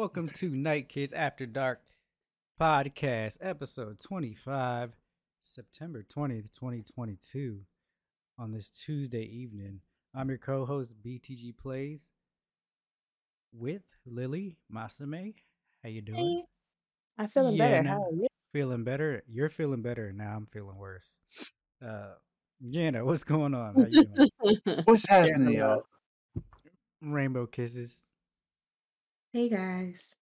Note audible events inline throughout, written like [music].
Welcome to Night Kids After Dark podcast, episode 25, September 20th, 2022. On this Tuesday evening, I'm your co host, BTG Plays, with Lily Masume. How you doing? Hey, I'm feeling Yeah, better. no. How are you? Feeling better? You're feeling better. Now I'm feeling worse. Uh, Yana, what's going on? How you doing? [laughs] What's happening, y'all? Rainbow kisses. Hey guys.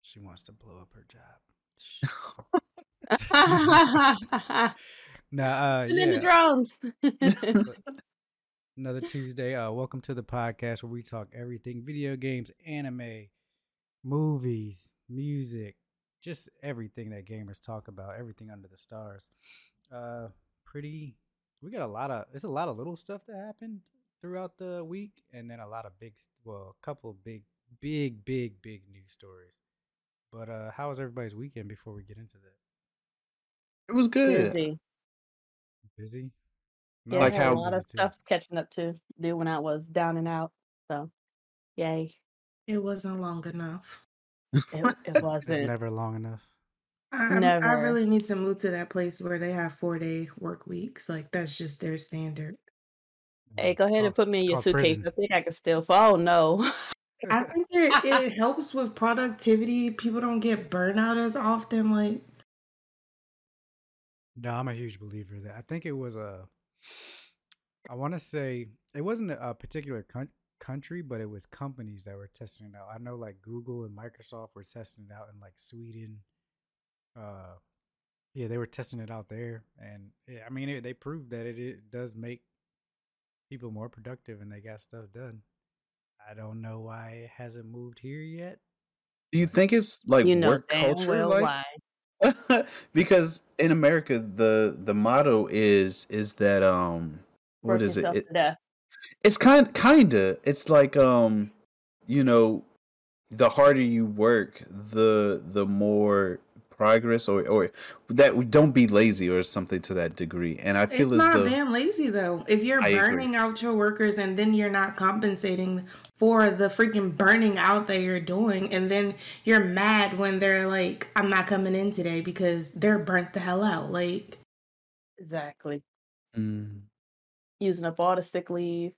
She wants to blow up her job. Shh. [laughs] [laughs] nah, uh, Send in the yeah. drones. [laughs] Another Tuesday. Uh, welcome to the podcast where we talk everything video games, anime, movies, music, just everything that gamers talk about, everything under the stars. Uh, pretty. We got a lot of. It's a lot of little stuff that happened throughout the week, and then a lot of big. Well, a couple of big, big, big, big news stories. But uh, how was everybody's weekend before we get into that? It was good. Busy. Busy. Yeah, Like I had how a lot of busy too. stuff catching up to do when I was down and out. So, yay. It wasn't long enough. It, it [laughs] wasn't. it's never long enough. I, I'm- I really need to move to that place where they have four day work weeks. Like that's just their standard. Hey, go ahead and put me in your suitcase. prison. I think I can still fall. Oh, no. [laughs] I think it, it helps with productivity. People don't get burnout as often. Like No, I'm a huge believer that. I think it was a. I want to say it wasn't a, particular coun- country, but it was companies that were testing it out. I know like Google and Microsoft were testing it out in like Sweden. Uh, yeah, they were testing it out there, and yeah, I mean it, they proved that it, it does make people more productive and they got stuff done. I don't know why it hasn't moved here yet. Do you think it's like you know work culture? well like why. [laughs] because in America the the motto is is that um what Work is it? it death. it's kind kinda it's like um you know the harder you work the the more progress or or that don't be lazy or something to that degree and i it's feel as not though being lazy though. If you're I agree. burning out your workers and then you're not compensating for the freaking burning out that you're doing, and then you're mad when they're like, "I'm not coming in today" because they're burnt the hell out. Like Exactly. Mm. Using up all the sick leave.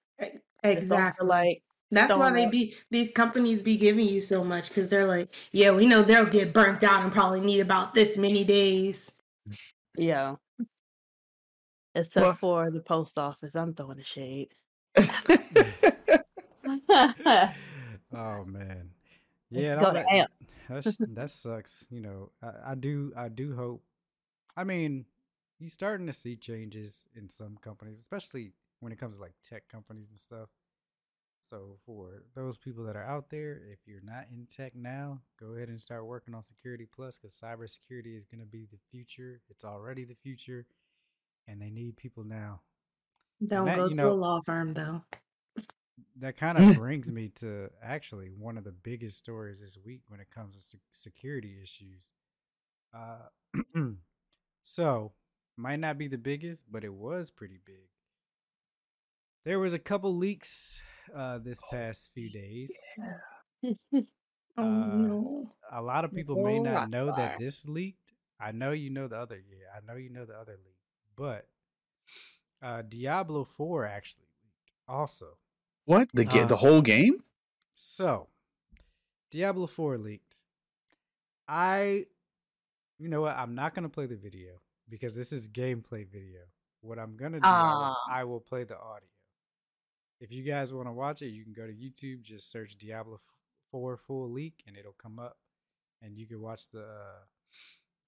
Exactly. like, That's why they be these companies be giving you so much because they're like, yeah, we know they'll get burnt out and probably need about this many days. yeah. Except Well- for the post office. I'm throwing a shade. [laughs] [laughs] [laughs] oh man. Yeah Go that, that's, that sucks you know I, I do i do hope i mean you're starting to see changes in some companies especially when it comes to like tech companies and stuff. So for those people that are out there if you're not in tech now go ahead and start working on security plus because cybersecurity is going to be the future it's already the future and they need people now. Don't that, go to know- a law firm though. That kind of [laughs] brings me to actually one of the biggest stories this week when it comes to sec- security issues. Uh, [clears throat] so might not be the biggest, but it was pretty big. There was a couple leaks uh, this past few days. [laughs] Oh Uh, no. A lot of people may not know that this leaked. I know you know the other. Yeah, I know you know the other leak, but uh, Diablo Four actually leaked also. What the ga- Uh, the whole game So, Diablo 4 leaked. I, you know what? I'm not going to play the video because this is gameplay video. What I'm going to do, I will, I will play the audio. If you guys want to watch it, you can go to YouTube, just search Diablo 4 full leak, and it'll come up, and you can watch the uh,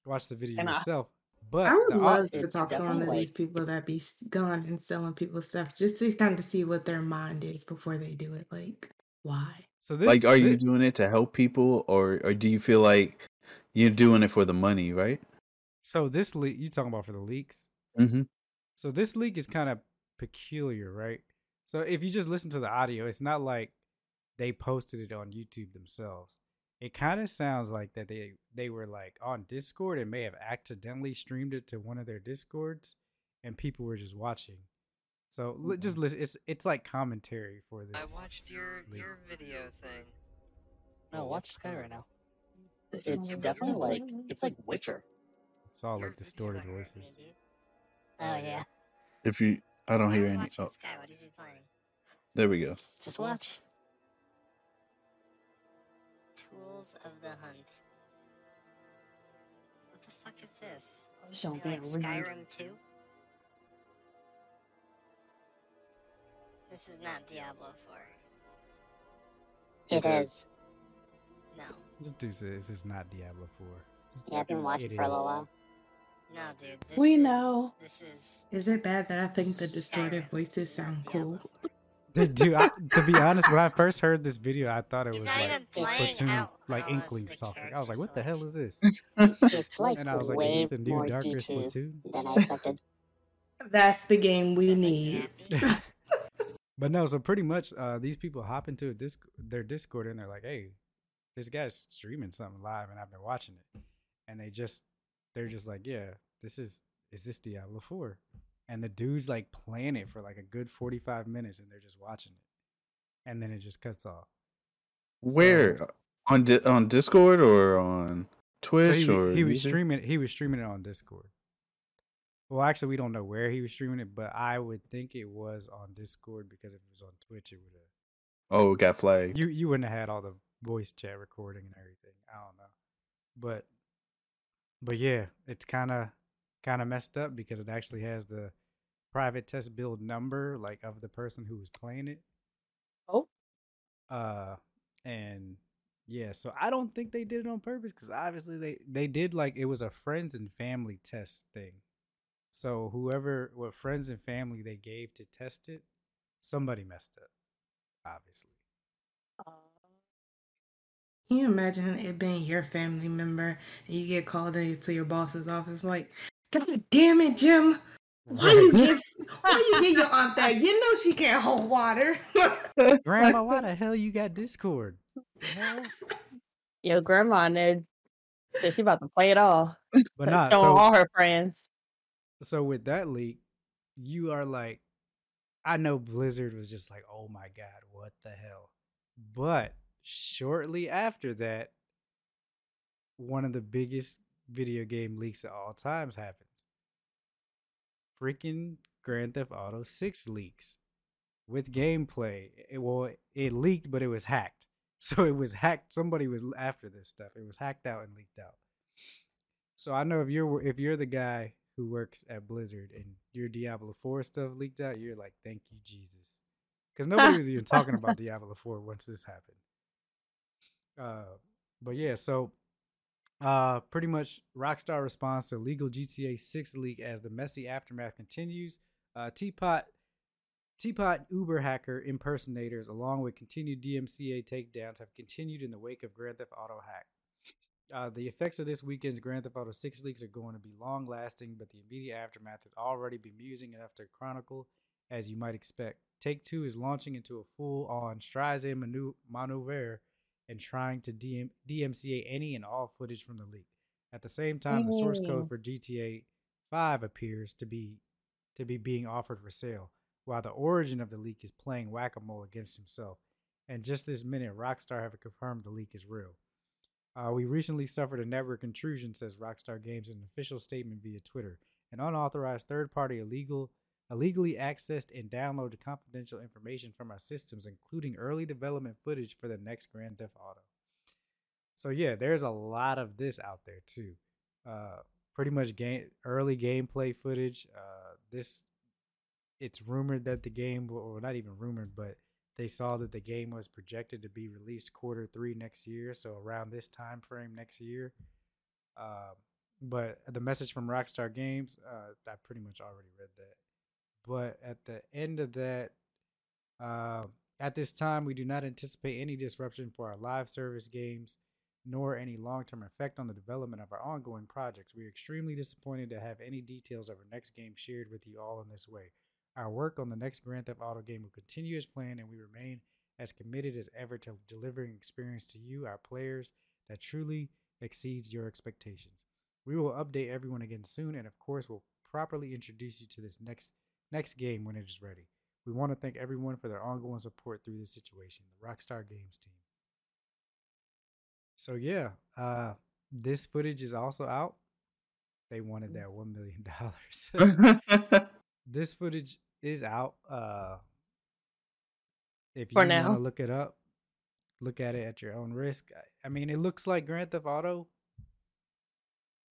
watch the video And I- yourself. But I would love to talk to one of these people that be s- gone and selling people stuff just to kind of see what their mind is before they do it. Like, why? so this like are you doing it to help people or or do you feel like you're doing it for the money right so this leak you talking about for the leaks? mm-hmm. So this leak is kind of peculiar, right? So if you just listen to the audio, it's not like they posted it on YouTube themselves. It kind of sounds like that they they were like on Discord and may have accidentally streamed it to one of their Discords, and people were just watching. So li- just listen. It's it's like commentary for this. I watched your leak. your video thing. No, watch Sky right now. It's definitely like it's like Witcher. It's all like distorted bugger, voices. Oh, oh yeah. If you, I don't hear are we any. Oh, Sky? What is he playing? there we go. Just watch. Tools of the Hunt. What the fuck is this? Don't You be like rude. Skyrim 2? This is not Diablo 4. It is. No. This dude says this is not Diablo 4. Yeah, I've been watching It for a little while. No, dude. This We is, know. This is. Is it bad that I think the distorted Skyrim. voices This is not sound Diablo cool? 4. Dude, I, to be honest, when I first heard this video, I thought it He's was like. I Splatoon, like I don't know Inklings talking. I was like, what the hell is this? [laughs] It's like and I was like, way is this the new more darker detailed Splatoon? than I [laughs] expected. That's the game we Does that make need. [laughs] But no, so pretty much, uh, these people hop into a disc- their Discord and they're like, "Hey, this guy's streaming something live, and I've been watching it." And they just, they're just like, "Yeah, this is is this Diablo 4? And the dude's like playing it for like a good forty five minutes, and they're just watching it, and then it just cuts off. Where uh, on Di- on Discord or on So Twitch he, or he was YouTube? streaming. He was streaming it on Discord. Well, actually, we don't know where he was streaming it, but I would think it was on Discord because if it was on Twitch, it would have Oh, it got flagged. you you wouldn't have had all the voice chat recording and everything. I don't know, but but yeah, it's kind of kind of messed up because it actually has the private test build number like of the person who was playing it. Oh. Uh, and yeah, so I don't think they did it on purpose because obviously they they did like it was a friends and family test thing. So whoever what friends and family they gave to test it, somebody messed up, obviously. Can you imagine it being your family member and you get called into your boss's office like, God damn it, Jim. Why you give why you give your aunt that? You know she can't hold water. [laughs] Grandma, why the hell you got Discord? The? Yo, grandma knew she about to play it all. But not showing so. all her friends. So with that leak, you are like, I know Blizzard was just like, oh my god, what the hell? But shortly after that, one of the biggest video game leaks of all times happens. Freaking Grand Theft Auto 6 leaks with gameplay. It, well, it leaked, but it was hacked. [laughs] So it was hacked. Somebody was after this stuff. It was hacked out and leaked out. So I know if you're if you're the guy who works at Blizzard and your Diablo 4 stuff leaked out, you're like, thank you, Jesus. Because [laughs] nobody was even talking about Diablo 4 once this happened. Uh, but yeah, so uh, pretty much Rockstar responds to legal GTA 6 leak as the messy aftermath continues. Uh, Teapot, Teapot Uber hacker impersonators, along with continued DMCA takedowns, have continued in the wake of Grand Theft Auto hack. Uh, the effects of this weekend's Grand Theft Auto 6 leaks are going to be long lasting, but the immediate aftermath has already bemusing enough to chronicle, as you might expect. Take Two is launching into a full on manu- maneuver and trying to DM- DMCA any and all footage from the leak. At the same time, the source code for GTA 5 appears to be to be being offered for sale, while the origin of the leak is playing whack-a-mole against himself. And just this minute, Rockstar have confirmed the leak is real. Uh, we recently suffered a network intrusion, says Rockstar Games in an official statement via Twitter. An unauthorized third party illegal illegally accessed and downloaded confidential information from our systems, including early development footage for the next Grand Theft Auto. So yeah, there's a lot of this out there too. Uh, pretty much game early gameplay footage. Uh, this it's rumored that the game, or not even rumored, but they saw that the game was projected to be released quarter three next year, so around this time frame next year. Uh, but the message from Rockstar Games, uh, I pretty much already read that. But at the end of that, uh, at this time, we do not anticipate any disruption for our live service games, nor any long term effect on the development of our ongoing projects. We are extremely disappointed to have any details of our next game shared with you all in this way. Our work on the next Grand Theft Auto game will continue as planned, and we remain as committed as ever to delivering experience to you, our players, that truly exceeds your expectations. We will update everyone again soon, and of course, we'll properly introduce you to this next next game when it is ready. We want to thank everyone for their ongoing support through this situation. The Rockstar Games team. So yeah, uh, this footage is also out. They wanted that one million dollars. [laughs] this footage is out. Uh, if you want to look it up, look at it at your own risk. I- I mean, it looks like Grand Theft Auto,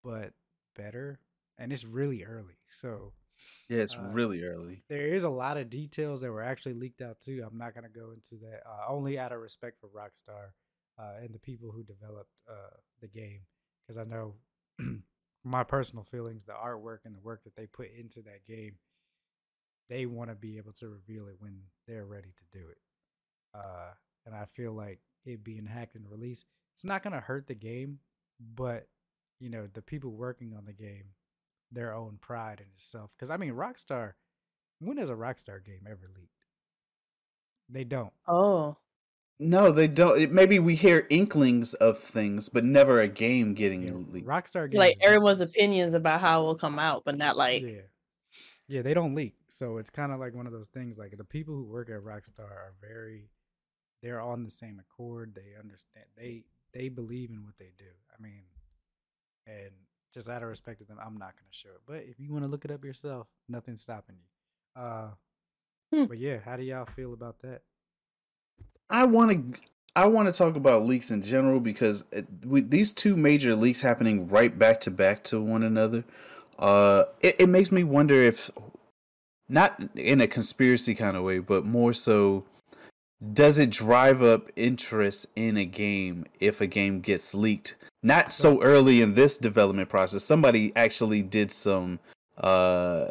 but better, and it's really early. So yeah, it's Uh, really early. there is a lot of details that were actually leaked out too. I'm not gonna go into that. Uh, only out of respect for Rockstar uh, and the people who developed uh, the game, because I know [clears throat] my personal feelings, the artwork and the work that they put into that game, they want to be able to reveal it when they're ready to do it. Uh, and I feel like it being hacked and released, it's not gonna hurt the game, but you know the people working on the game their own pride in itself. Because I mean, Rockstar, when has a Rockstar game ever leaked? They don't. Oh, No, they don't. It, maybe we hear inklings of things, but never a game getting Yeah, leaked. Rockstar games like don't- everyone's opinions about how it will come out, but not like yeah, yeah, they don't leak. So it's kind of like one of those things. Like the people who work at Rockstar are very, they're on the same accord. They understand. They they believe in what they do. I mean, and just out of respect to them, I'm not gonna show it. But if you want to look it up yourself, nothing's stopping you. Uh, Hmm. but yeah, how do y'all feel about that? I want to. I want to talk about leaks in general because it, with these two major leaks happening right back to back to one another, uh, it, it makes me wonder if, not in a conspiracy kind of way, but more so, does it drive up interest in a game if a game gets leaked? Not so early in this development process. Somebody actually did some. Uh,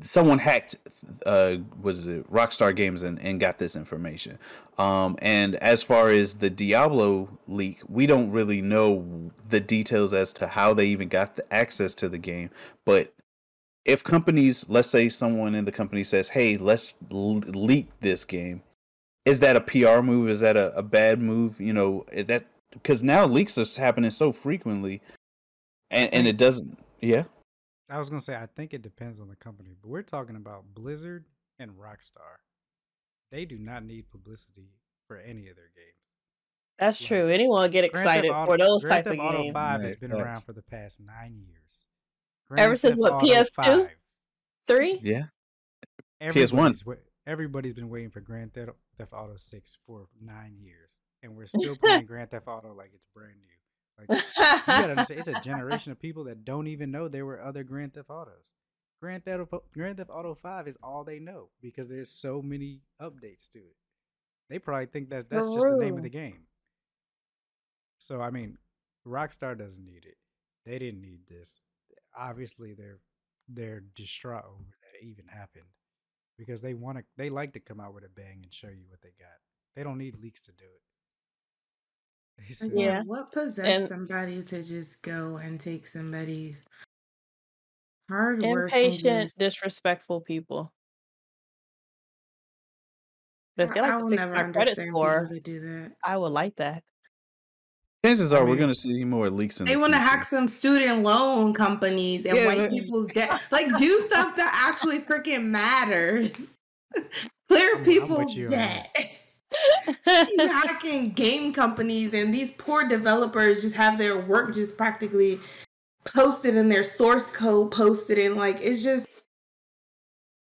someone hacked uh was it Rockstar Games and, and got this information. Um and as far as the Diablo leak, we don't really know the details as to how they even got the access to the game, but if companies, let's say someone in the company says, "Hey, let's leak this game." Is that a PR move? Is that a, a bad move? You know, that because now leaks are happening so frequently and and it doesn't yeah. I was gonna say I think it depends on the company, but we're talking about Blizzard and Rockstar. They do not need publicity for any of their games. that's Like, true. Anyone get excited Auto- for those Grand type of Auto games. Five has been facts. around for the past nine years. Ever since Theft what, Auto PS2? 5, Three? Yeah. everybody's wa- Everybody's been waiting for Grand Theft, Theft Auto Six for nine years, and we're [laughs] still playing Grand Theft Auto like it's brand new. Like you gotta understand, it's a generation of people that don't even know there were other Grand Theft Autos. Grand Theft Auto, Grand Theft Auto Five is all they know because there's so many updates to it. They probably think that that's just the name of the game. So I mean, Rockstar doesn't need it. They didn't need this. Obviously, they're they're distraught over that it even happened because they want to. They like to come out with a bang and show you what they got. They don't need leaks to do it. He said, Yeah. What possessed And- somebody to just go and take somebody's hard work and Impatient, just disrespectful people. But if I, they like I to will fix never my credit understand score, people that do that. I would like that. Chances I are we're mean- gonna see more leaks in They the want to future. hack some student loan companies and Yeah, white that- people's debt. [laughs] Like, do stuff that actually freaking matters. [laughs] Clear I'm- I'm with people's you on that. debt. [laughs] you hacking game companies and these poor developers just have their work just practically posted in their source code posted and like it's just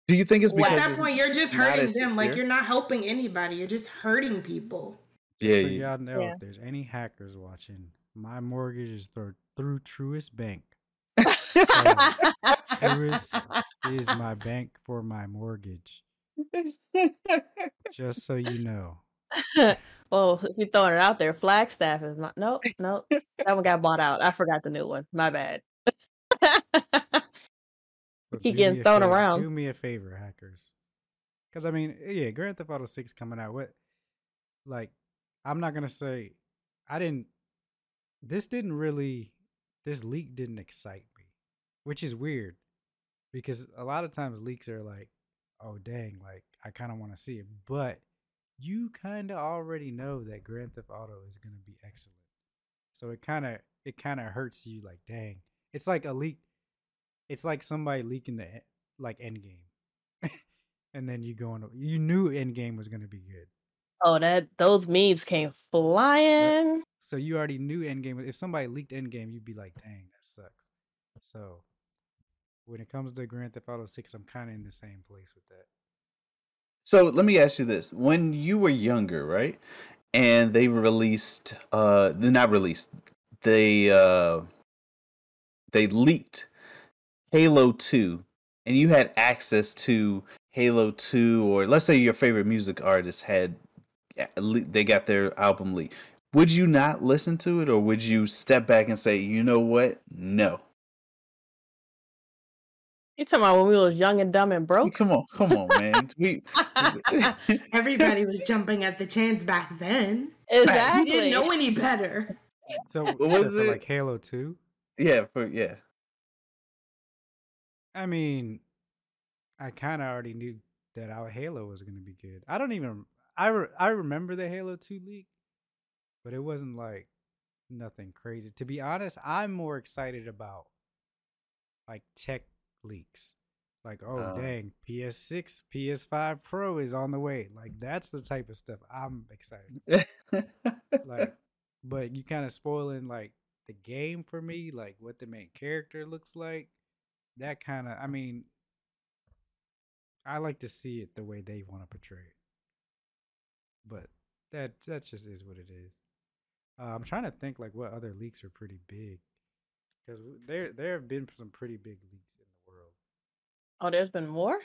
Do you think it's because at that point you're just hurting as them like you're not helping anybody you're just hurting people yeah, so yeah. y'all know Yeah. if there's any hackers watching, my mortgage is through through Truist Bank. [laughs] Truist is my bank for my mortgage. Just so you know. [laughs] well, if you're throwing it out there, Flagstar is not. Nope, nope. That one got bought out. I forgot the new one. My bad. [laughs] So Keep getting thrown favor- around. Do me a favor, hackers. Because I mean, yeah, Grand Theft Auto Six coming out. What, like, I'm not gonna say, I didn't. This didn't really. This leak didn't excite me, which is weird, because a lot of times leaks are like, oh dang, like I kind of want to see it, but you kind of already know that Grand Theft Auto is gonna be excellent. So it kind of it kind of hurts you like dang. It's like a leak it's like somebody leaking the like Endgame, [laughs] and then you go on. You knew Endgame was gonna be good. Oh, that those memes came flying. So you already knew Endgame. If somebody leaked Endgame, you'd be like, "Dang, that sucks." So when it comes to Grand Theft Auto Six, I'm kind of in the same place with that. So let me ask you this: When you were younger, right, and they released, uh, they're not released, they uh, they leaked Halo Two, and you had access to Halo Two, or let's say your favorite music artist had, uh, they got their album leaked. Would you not listen to it, or would you step back and say, you know what, no? You talking about when we was young and dumb and broke? Come on, come on, man. We [laughs] Everybody was jumping at the chance back then. You exactly. didn't know any better. So What was it? like Halo Two? yeah, for yeah. I mean, I kind of already knew that our Halo was going to be good. I don't even I re- I remember the Halo 2 leak, but it wasn't like nothing crazy. To be honest, I'm more excited about like tech leaks. Like, oh Oh. dang, PS6, PS5 Pro is on the way. Like that's the type of stuff I'm excited. Like [laughs] but you kind of spoiling like the game for me, like what the main character looks like. That kind of, I mean, I like to see it the way they want to portray it. But that that just is what it is. Uh, I'm trying to think like what other leaks are pretty big, because there there have been some pretty big leaks in the world. Oh, there's been more.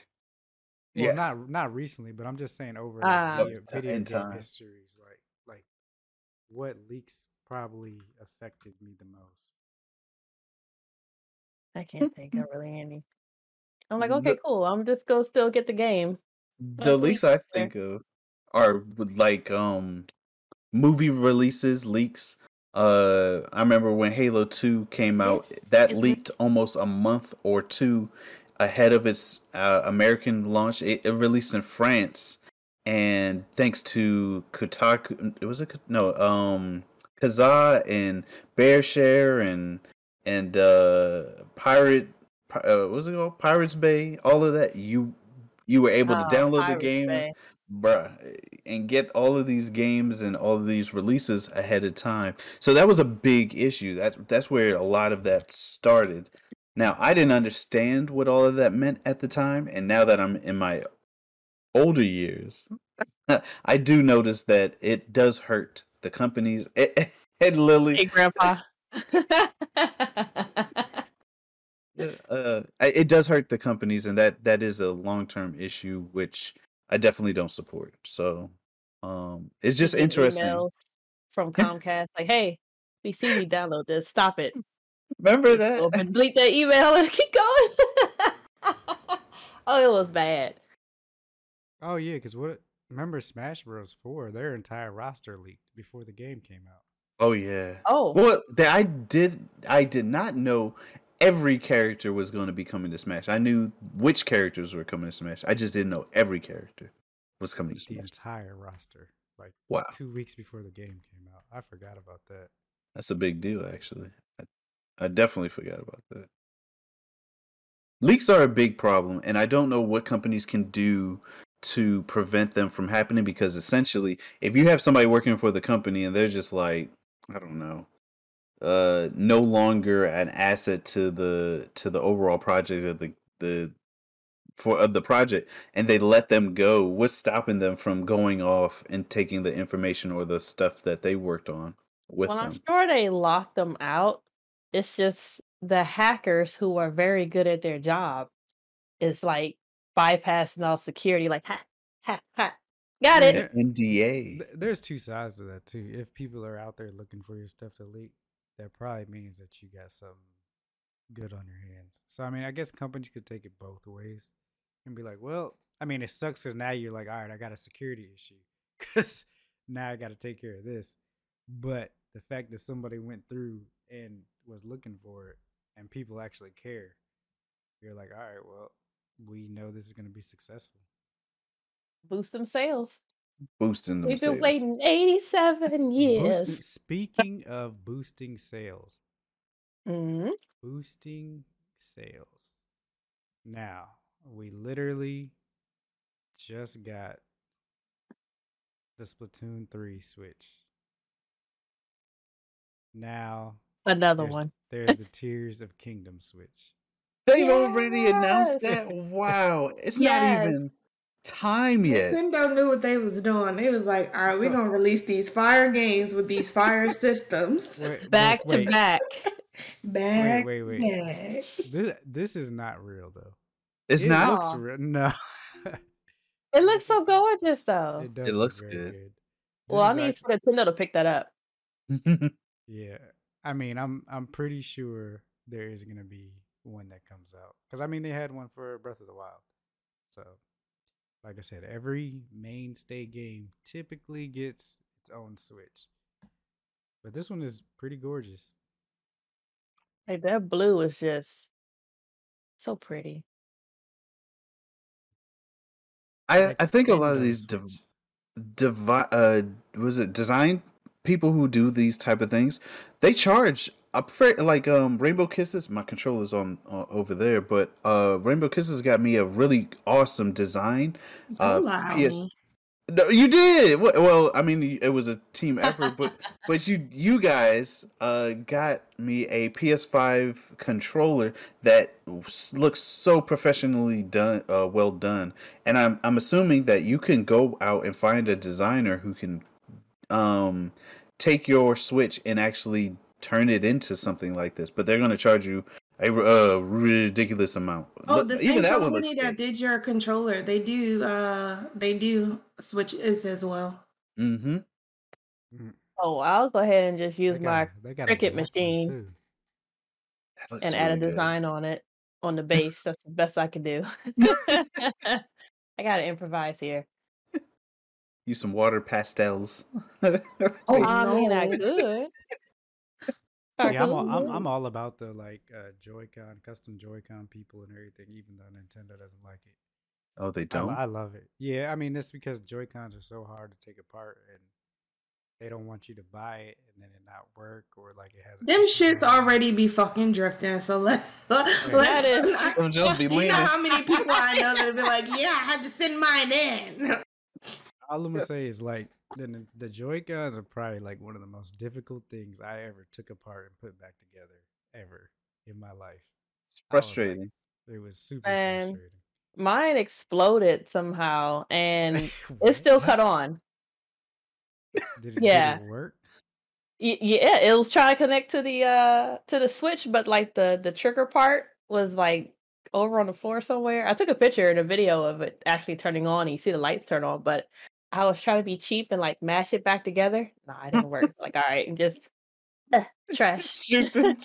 Well, Yeah. not not recently, but I'm just saying over like, video, video game time. histories, like like what leaks probably affected me the most. I can't [laughs] think of really any. I'm like, The- okay, cool. I'm just go still get the game. the Like leaks leaks I there. think of are like um movie releases leaks. Uh, I remember when Halo Two came out, This that is- leaked almost a month or two ahead of its uh, American launch. It, it released in France, and thanks to Kotaku, it was a no um Kazaa and BearShare and and uh Pirate, uh, what was it called? Pirates Bay, all of that. You you were able to Oh, download the game Bay. bruh, and get all of these games and all of these releases ahead of time. So that was a big issue. That's that's where a lot of that started. Now I didn't understand what all of that meant at the time, and now that I'm in my older years, [laughs] I do notice that it does hurt the companies. [laughs] And Lily, Hey, Grandpa. [laughs] uh, it does hurt the companies, and that that is a long term issue, which I definitely don't support. So, um, it's just interesting. from Comcast like, hey, we see you download this. Stop it. Remember Just that? and delete that email and [laughs] keep going. [laughs] oh, it was bad. Oh yeah, because what? Remember Smash Bros. Four? Their entire roster leaked before the game came out. Oh yeah. Oh, Well, that I did. I did not know every character was going to be coming to Smash. I knew which characters were coming to Smash. I just didn't know every character was coming to Smash. The entire roster, like Wow. two weeks before the game came out. I forgot about that. That's a big deal, actually. I, I definitely forgot about that. Leaks are a big problem, and I don't know what companies can do to prevent them from happening because essentially, if you have somebody working for the company and they're just like, I don't know, uh, no longer an asset to the to the overall project of the the for of the project, and they let them go, what's stopping them from going off and taking the information or the stuff that they worked on with well, them? I'm sure they locked them out. It's just the hackers who are very good at their job is like bypassing all security, like ha ha ha. Got it. NDA. there's two sides to that too. If people are out there looking for your stuff to leak, that probably means that you got something good on your hands. So I mean, I guess companies could take it both ways and be like, well, I mean, it sucks because now you're like, all right, I got a security issue [laughs] because now I got to take care of this. But the fact that somebody went through and was looking for it and people actually care, you're like, all right, well, we know this is going to be successful. Boost them sales. boosting them We've been sales. waiting 87 years. Boosting, speaking of boosting sales, Mhm. boosting sales. Now, we literally just got the Splatoon 3 Switch. Now Another there's, one. there's the Tears of Kingdom Switch. They've already announced that. Wow, it's Yes. not even time yet. Nintendo knew what they was doing. They was like, all right, we're gonna release these fire games with these fire systems. Wait, [laughs] but Back to wait, back. [laughs] Back, wait, wait. back. This, this is not real though. It's it not. Looks real. No. [laughs] It looks so gorgeous though. it does look looks very good. well, I need actu- for Nintendo to pick that up. Yeah, I mean, I'm I'm pretty sure there is gonna be one that comes out because I mean they had one for Breath of the Wild. So, like I said, every mainstay game typically gets its own Switch, but this one is pretty gorgeous. Like that blue is just so pretty. I Like I think a lot of these dev- Switch. devi- uh was it design people who do these type of things they charge I prefer like um Rainbow Kisses my controller's on uh, over there but uh Rainbow Kisses got me a really awesome design uh Don't lie on PS me. no, you did well I mean it was a team effort but [laughs] but you you guys uh got me a PS5 controller that looks so professionally done uh well done and I'm I'm assuming that you can go out and find a designer who can um take your Switch and actually turn it into something like this but they're going to charge you a uh, ridiculous amount Oh, Look, the same even that company that did your controller, they do uh they do switches as well. mm-hmm Oh, I'll go ahead and just use They my got, a- they got a Cricut machine that looks and add a really good. design on it on the [laughs] base. That's the best I can do. [laughs] [laughs] I gotta improvise here. Use some water pastels [laughs] Oh, I mean, I could. [laughs] I Yeah, I'm all, I'm. I'm all about the like uh, Joy-Con, custom Joy-Con people and everything, even though Nintendo doesn't like it. oh they don't lo- I love it. Yeah, I mean that's because Joy Cons are so hard to take apart, and they don't want you to buy it and then it not work or like it has. Them shits going already be fucking drifting. So let [laughs] let's That is not- Them just be you know how many people I know that be like, yeah, I had to send mine in. All I'm gonna say is like the the Joy Cons are probably like one of the most difficult things I ever took apart and put back together ever in my life. It's I was like- frustrating It was super Man. frustrating. Mine exploded somehow, and [laughs] What? it's still cut on. Did it, yeah. did it work? Y- yeah, it was trying to connect to the uh to the switch, but like the the trigger part was like over on the floor somewhere. I took a picture and a video of it actually turning on. And you see the lights turn on, but I was trying to be cheap and like mash it back together. Nah, it didn't work. It's like all right, and just uh, [laughs] trash. Shoot the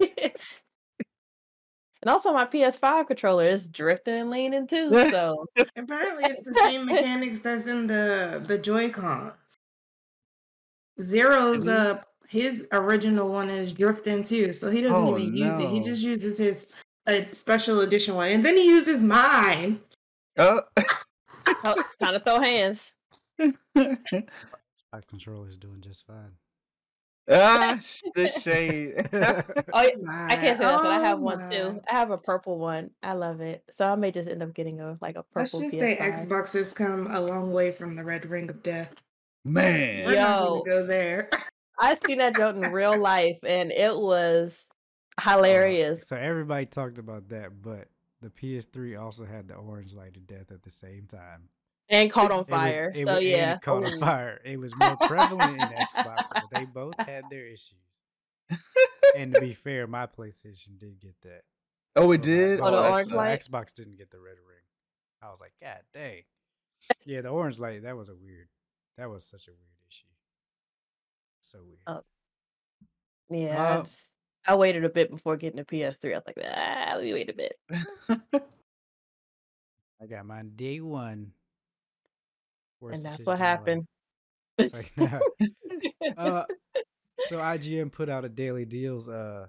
[laughs] and also my PS5 controller is drifting and leaning too. [laughs] So Apparently, it's the same mechanics that's in the the Joy Cons. Zero's uh his original one is drifting too, so he doesn't Oh, even use it. He just uses his a special edition one, and then he uses mine. oh. oh, kind of throw hands. My controller is doing just fine. ah, the shade. [laughs] [laughs] Oh, I can't say that, but I have Oh one too. I have a purple one. I love it. So I may just end up getting a like a Let's purple just say PS5. Xbox has come a long way from the Red Ring of Death. Man. We're Yo. to go there. I seen that joke in real life, and it was hilarious. So everybody talked about that, but the PS3 also had the orange light of death at the same time. And caught on It was- fire. it so wa- and yeah. caught on fire. It was more prevalent in Xbox, but they both had their issues. And to be [laughs] fair, my PlayStation did get that. Oh, it but did. Oh, the orange uh, light? Xbox didn't get the red ring. I was like, God dang. [laughs] Yeah, the orange light. That was a weird. That was such a weird issue. So weird. Oh. Yeah. I Uh, just- I waited a bit before getting the PS3. I was like, ah, let me wait a bit. [laughs] I got mine day one. Worst and that's what of my life. happened. It's like, [laughs] [laughs] uh, so IGN put out a daily deals, uh,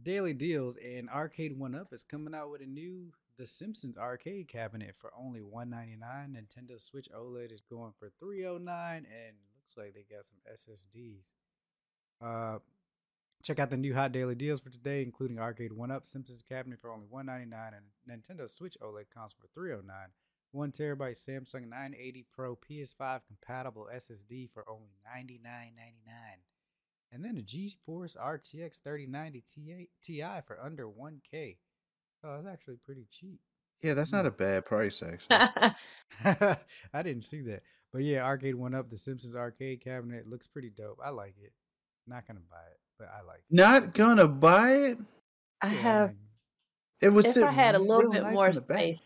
daily deals, and Arcade One Up is coming out with a new The Simpsons arcade cabinet for only one ninety nine. Nintendo Switch OLED is going for three oh nine, and looks like they got some SSDs. Uh, check out the new hot daily deals for today, including Arcade One Up Simpsons cabinet for only one ninety nine, and Nintendo Switch OLED console for three oh nine. One terabyte Samsung 980 Pro PS5 compatible SSD for only $99.99. And then a GeForce RTX 3090 Ti, Ti for under 1K. Oh, that's actually pretty cheap. Yeah, that's not a [laughs] bad price actually. [laughs] [laughs] I didn't see that. But yeah, Arcade One Up, the Simpsons arcade cabinet looks pretty dope. I like it. Not gonna buy it, but I like it. Not gonna buy it. I Yeah, have. mean, It was If I had a little real bit nice more space. back.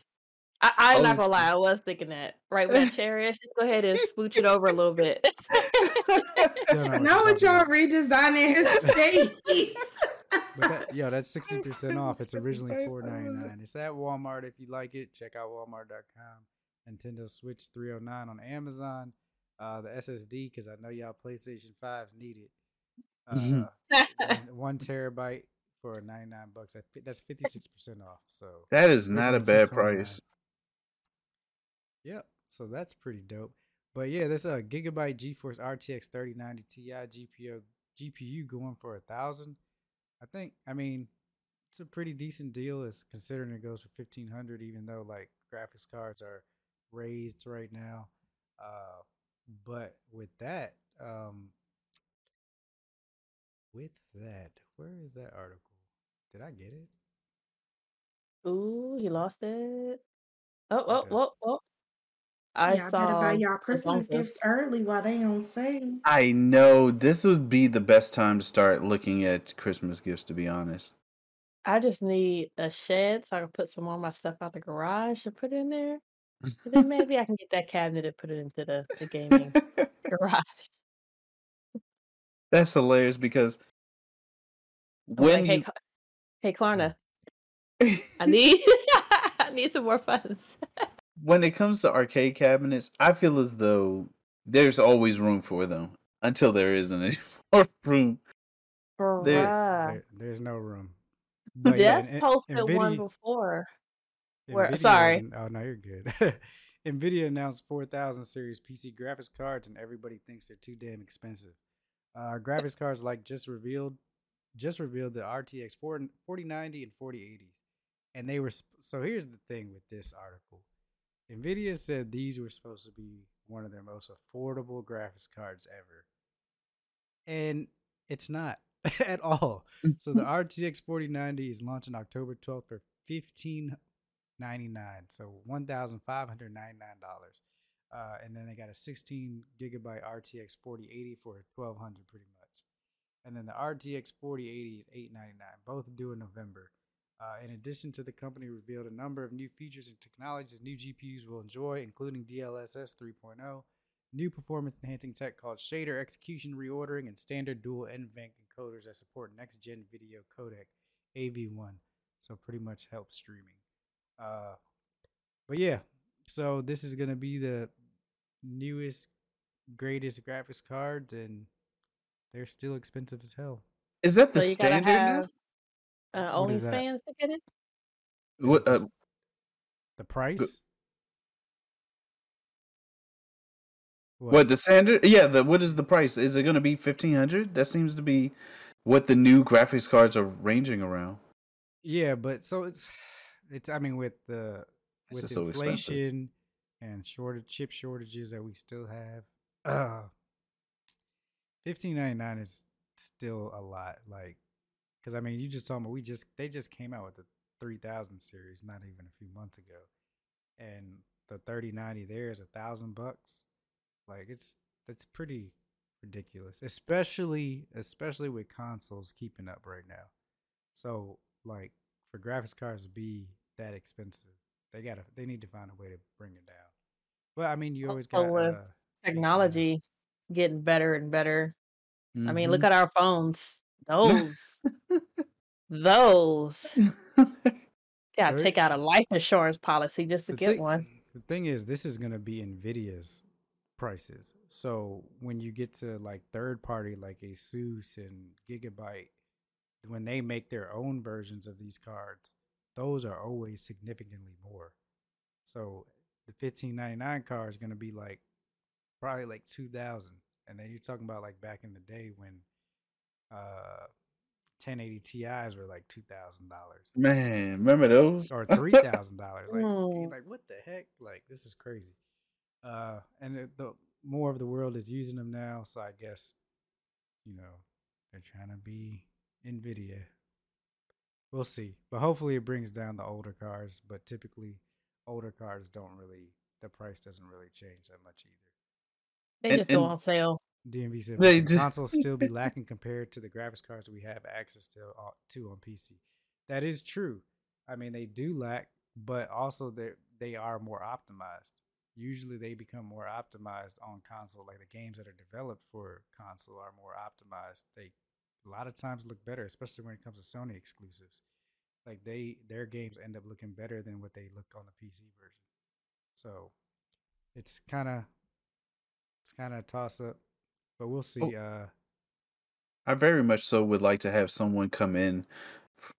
Space, I, I'm Oh, not gonna lie. I was thinking that right with [laughs] that chair is. Just go ahead and smooch it over a little bit. [laughs] don't what Now you're y'all redesigning his [laughs] face? But that, yo, that's sixty percent off. It's originally Right, four ninety right. It's at Walmart. If you like it, check out Walmart.com. Nintendo Switch three hundred nine on Amazon. Uh, the SSD because I know y'all PlayStation fives need it. Uh, Mhm. one- one terabyte for ninety nine bucks. That's fifty six percent off. So That is not a bad 229. price. Yep. So that's pretty dope. But yeah, this uh Gigabyte GeForce RTX 3090 Ti GPU GPU going for a thousand. I think. I mean, it's a pretty decent deal, as considering it goes for fifteen hundred. Even though like graphics cards are raised right now. Uh, but with that, um, with that, where is that article? Did I get it? Ooh, he lost it. Oh, oh, Okay. oh, oh. I y'all saw. better buy y'all Christmas bunker. gifts early while they on sale. I know this would be the best time to start looking at Christmas gifts. To be honest, I just need a shed so I can put some more of my stuff out the garage and put it in there. And then [laughs] maybe I can get that cabinet and put it into the, the gaming garage. [laughs] that's hilarious because I'm like, when hey, you, Cla- hey, Klarna, [laughs] I need I need some more funds. When it comes to arcade cabinets, I feel as though there's always room for them until there isn't any [laughs] more room. Bruh. There, there's no room. [laughs] But yeah, Jeff N- posted one Nvidia- before. Where- sorry. an- Oh no, you're good. [laughs] Nvidia announced 4000 series PC graphics cards, and everybody thinks they're too damn expensive. Uh, graphics cards like just revealed, just revealed the RTX 40, 4090 and 4080s, and they were. So here's the thing with this article: Nvidia said these were supposed to be one of their most affordable graphics cards ever, and it's not [laughs] at all. So the [laughs] RTX 4090 is launching October 12th for 15 99 so $1599 uh, and then they got a 16 gigabyte rtx 4080 for 1200 pretty much. And then the rtx 4080 is 899 both due in november uh, in addition to the company revealed a number of new features and technologies new gpus will enjoy including dlss 3.0 new performance enhancing tech called shader execution reordering and standard dual nvenc encoders that support next gen video codec av1 so pretty much helps streaming uh, but yeah, so this is gonna be the newest, greatest graphics cards, and they're still expensive as hell. Is that the so standard now? have uh, What is that? OnlyFans to get it. What, the uh, s- The price? what the standard? Yeah, the what is the price? Is it going to be fifteen hundred? That seems to be what the new graphics cards are ranging around. Yeah, but so it's it's. I mean, with the It's with just so expensive. inflation and shortage chip shortages that we still have, uh, fifteen ninety nine is still a lot. Like, because I mean, you just told me we just they just came out with the three thousand series not even a few months ago, and the thirty ninety there is a thousand bucks. Like, it's it's pretty ridiculous, especially especially with consoles keeping up right now. So like for graphics cards to be that expensive, they gotta they need to find a way to bring it down. But I mean, you always got uh, Technology getting better and better. I mean, Mm-hmm. look at our phones. Those, those. [laughs] Gotta Right. take out a life insurance policy just to the get thing, one. The thing is, this is gonna be Nvidia's prices. So when you get to like third party like ASUS and Gigabyte, when they make their own versions of these cards, those are always significantly more. So the fifteen ninety nine card is gonna be like probably like two thousand, and then you're talking about like back in the day when uh 1080 Ti's were like two thousand dollars Man, remember those? or [laughs] three thousand dollars. Like, Mm. like what the heck? Like this is crazy. Uh, and it, the more of the world is using them now, so I guess you know they're trying to be Nvidia. We'll see, but hopefully it brings down the older cars. But typically, older cars don't really the price doesn't really change that much either. They And- just go and- on sale. DMV said They "Will do- consoles still be lacking compared to the graphics cards we have access to, uh, to on PC. That is true. I mean, they do lack, but also they they are more optimized. Usually, they become more optimized on console. Like the games that are developed for console are more optimized. They a lot of times look better, especially when it comes to Sony exclusives. Like they their games end up looking better than what they look on the PC version. So it's kind of it's kind of a toss up, but we'll see. Uh, I very much so would like to have someone come in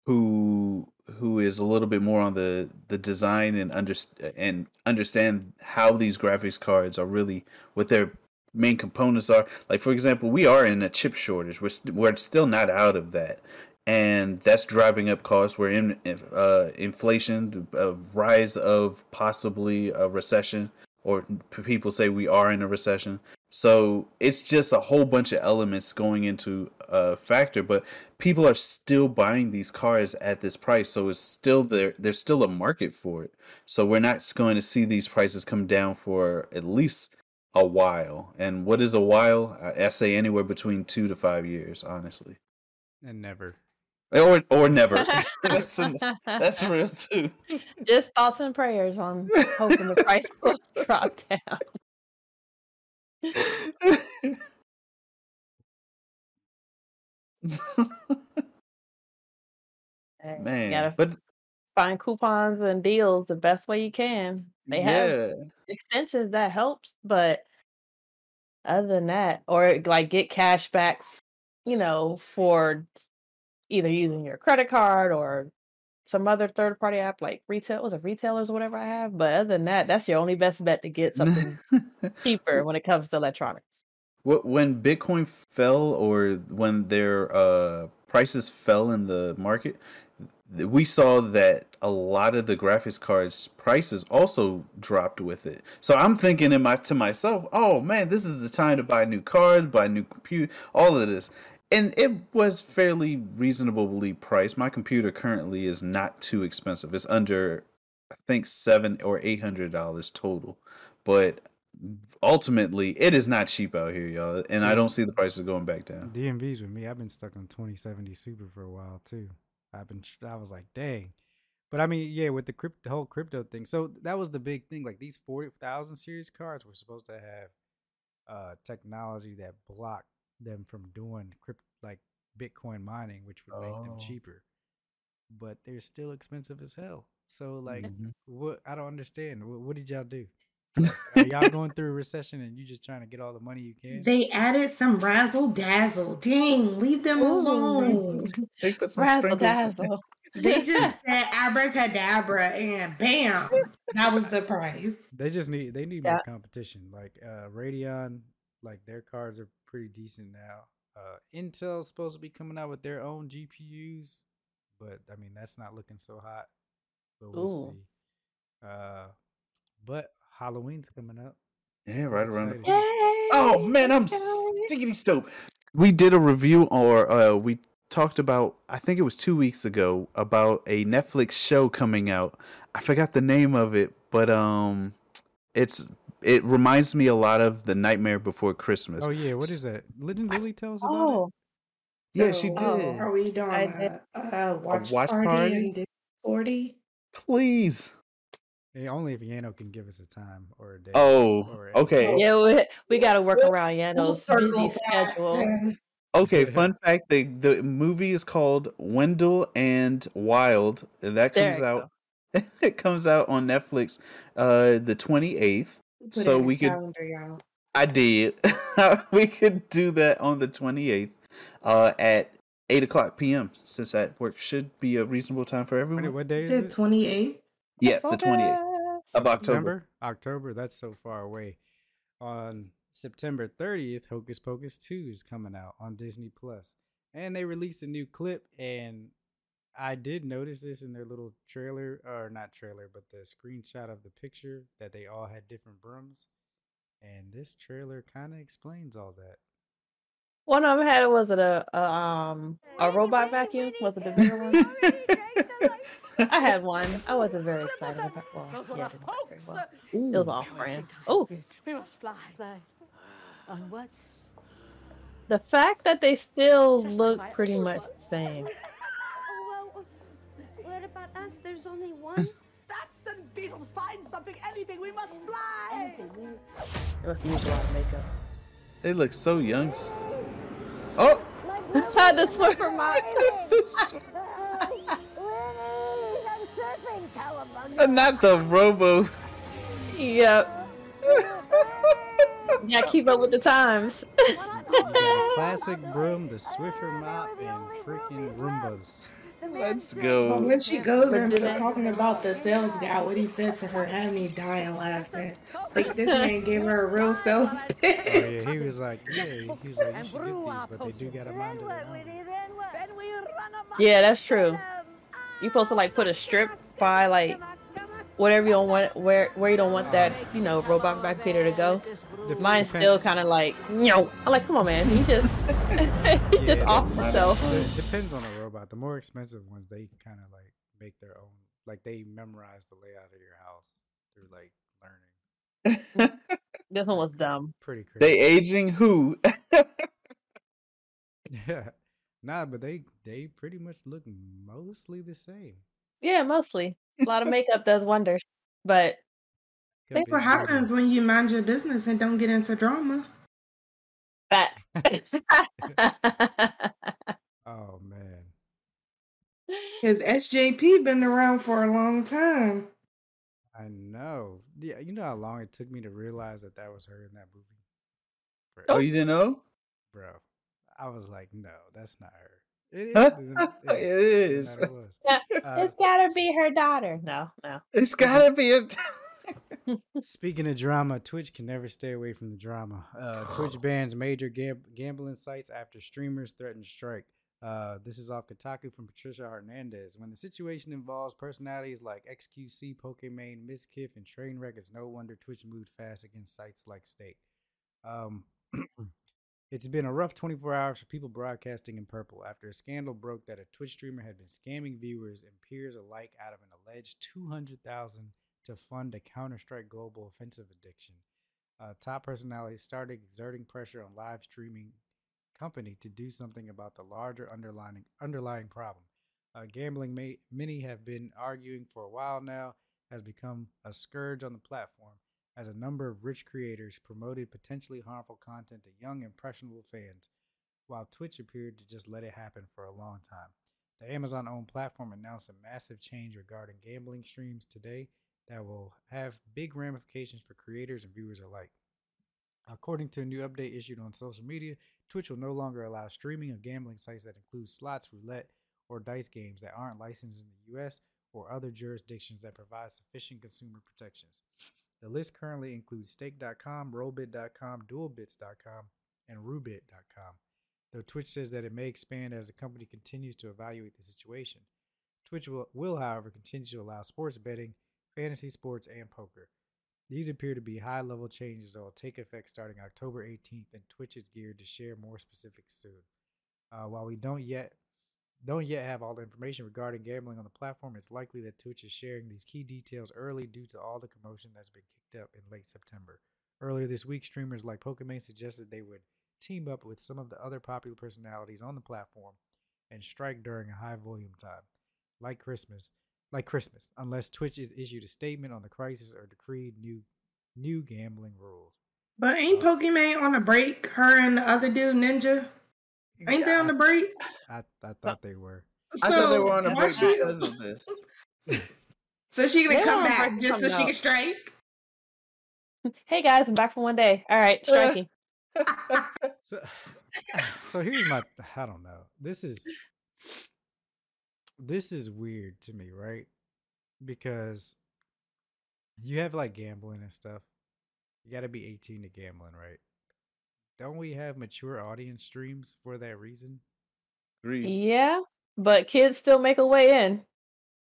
who who is a little bit more on the the design and under and understand how these graphics cards are really what their main components are. Like for example, we are in a chip shortage. We're st- we're still not out of that. And that's driving up costs. We're in uh, inflation, a rise of possibly a recession, or people say we are in a recession. So it's just a whole bunch of elements going into a factor, but people are still buying these cars at this price. So it's still there. There's still a market for it. So we're not going to see these prices come down for at least a while. And what is a while? I I say anywhere between two to five years, honestly, and never. or or never. [laughs] [laughs] that's an, that's real too. Just thoughts and prayers on hoping the price will [laughs] drop down. Hey, you Man, gotta but find coupons and deals the best way you can. They have yeah. extensions that helps, but other than that, or like get cash back, you know, for either using your credit card or some other third party app like retail was it retailers or whatever I have. But other than that, that's your only best bet to get something cheaper [laughs] when it comes to electronics. Wh- when Bitcoin fell or when their uh, prices fell in the market, we saw that a lot of the graphics cards prices also dropped with it. So I'm thinking in my to myself, oh man, this is the time to buy new cards, buy new computer, all of this. And it was fairly reasonably priced. My computer currently is not too expensive. It's under I think seven or eight hundred dollars total. But ultimately it is not cheap out here, y'all. And I don't see the prices going back down. DMV's with me. I've been stuck on 2070 Super for a while too. I've been. I was like, dang. But I mean, yeah, with the crypt, the whole crypto thing. So that was the big thing. Like these 40,000 series cards were supposed to have uh technology that blocked them from doing crypt like Bitcoin mining, which would make them Oh. cheaper. But they're still expensive as hell. So like, Mhm. what? I don't understand. What, what did y'all do? [laughs] Are y'all going through a recession and you just trying to get all the money you can? They added some razzle dazzle. Dang, leave them alone. They put some Razzle dazzle. [laughs] [laughs] They just said abracadabra and bam, that was the price. They just need they need Yeah. more competition. Like uh Radeon, like their cards are pretty decent now. Uh Intel's supposed to be coming out with their own GPUs, but I mean that's not looking so hot. But we'll Ooh. see. Uh but Halloween's coming up. Yeah, right I'm around the excited. Oh man, I'm stickity stoked. We did a review or uh we talked about I think it was 2 weeks ago about a Netflix show coming out. I forgot the name of it, but um it's it reminds me a lot of The Nightmare Before Christmas. Oh yeah, what is that? Didn't Lily tell us about Oh, Yeah, she So, did. Are we doing I a, a watch, watch party, party? and Disney party? Please. it? Yeah, only if Yano can give us a time or a day. Oh, or a- okay. yeah, we, we got to work We'll- around We'll Yano's circle busy schedule. then. Okay, [laughs] fun fact: the the movie is called Wendell and Wild. and That comes out. [laughs] it comes out on Netflix, uh, the twenty eighth. Put So we his could- calendar, y'all. I did. [laughs] we could do that on the twenty eighth, uh, at eight o'clock p.m. Since that work should be a reasonable time for What, everyone. what day Is is it it? twenty eighth? Yeah, the twenty eighth of October. September? October, that's so far away. On September 30th, Hocus Pocus 2 is coming out on Disney Plus. And they released a new clip and I did notice this in their little trailer, or not trailer, but the screenshot of the picture that they all had different brooms, and this trailer kind of explains all that. One of them had was it a, a um a robot vacuum? Was it the bigger one? [laughs] I had one. I wasn't very excited about. Well, yeah, it didn't very well. It was off brand. Oh, We must fly. Fly. On what? the fact that they still look pretty much the same. Well, what about us? There's only one. [laughs] That's and beetles, find something, anything. We must fly. They must use a lot of makeup. They look so young. Oh, Had [laughs] the Swiffer mop. [laughs] Winnie, I'm surfing, Uh, not the Robo. Yep. Yeah, keep up with the times. Classic broom, the Swiffer mop, and freaking Roombas. Let's go. But go. when she goes But into talking about the sales guy, what he said to her had me dying laughing. Like [laughs] this man gave her a real sales Oh yeah, he was like, yeah, he was like, you should get these, but they do got a mind of their own. Then what? Then we run amok Yeah, that's true. them. You supposed to like put a strip by like whatever you don't want where where you don't want that you know robot vacuum to go. Mine's still kind of like no. I'm like, come on, man. He just [laughs] he just off mine himself. It depends on the robot. The more expensive ones, they kind of like make their own, like they memorize the layout of your house through like learning. [laughs] This one was dumb. Pretty crazy. They aging who? [laughs] Yeah. Nah, but they they pretty much look mostly the same. Yeah, mostly. A lot of [laughs] makeup does wonders, but That's be what harder. happens when you mind your business and don't get into drama. that. [laughs] Oh man. [laughs] Because SJP been around for a long time. I know. Yeah, you know how long it took me to realize that that was her in that movie, bro. oh, you didn't know? bro. I was like, no, that's not her. It Huh? is. and it- it is. and that it was. Uh, it's gotta be her daughter. No, no. It's gotta be a. [laughs] Speaking of drama, Twitch can never stay away from the drama. Uh, Twitch [sighs] bans major gam- gambling sites after streamers threaten strike. Uh, this is off Kotaku from Patricia Hernandez. When the situation involves personalities like XQC, Pokimane, Mizkif, and Trainwreck, it's no wonder Twitch moved fast against sites like Stake. Um, [clears throat] it's been a rough 24 hours for people broadcasting in purple after a scandal broke that a Twitch streamer had been scamming viewers and peers alike out of an alleged 200,000 to fund a Counter Strike Global offensive addiction. Uh, top personalities started exerting pressure on live streaming company to do something about the larger underlying underlying problem. Uh, gambling, may, many have been arguing for a while now, has become a scourge on the platform as a number of rich creators promoted potentially harmful content to young, impressionable fans, while Twitch appeared to just let it happen for a long time. The Amazon owned platform announced a massive change regarding gambling streams today that will have big ramifications for creators and viewers alike. According to a new update issued on social media, Twitch will no longer allow streaming of gambling sites that include slots, roulette, or dice games that aren't licensed in the US or other jurisdictions that provide sufficient consumer protections. The list currently includes stake.com, rollbit.com, duelbits.com, and roobet.com, though Twitch says that it may expand as the company continues to evaluate the situation. Twitch will, will however, continue to allow sports betting, fantasy sports, and poker. These appear to be high level changes that will take effect starting October 18th, and Twitch is geared to share more specifics soon. Uh, while we don't yet don't yet have all the information regarding gambling on the platform, it's likely that Twitch is sharing these key details early due to all the commotion that's been kicked up in late September. Earlier this week, streamers like Pokimane suggested they would team up with some of the other popular personalities on the platform and strike during a high volume time, like Christmas, like Christmas, unless Twitch is issued a statement on the crisis or decreed new new gambling rules. But ain't uh, Pokimane on a break? Her and the other dude, Ninja, ain't they on the break? I I thought they were. I thought they were on a break she- because of this. [laughs] [laughs] So she gonna They come back just so come she can strike? [laughs] Hey guys, I'm back for one day. All right, uh. striking. So [sighs] so here's my I don't know. This is this is weird to me, right? Because you have like gambling and stuff. You got to be 18 to gambling, right? Don't we have mature audience streams for that reason? Agreed. Yeah, but kids still make a way in.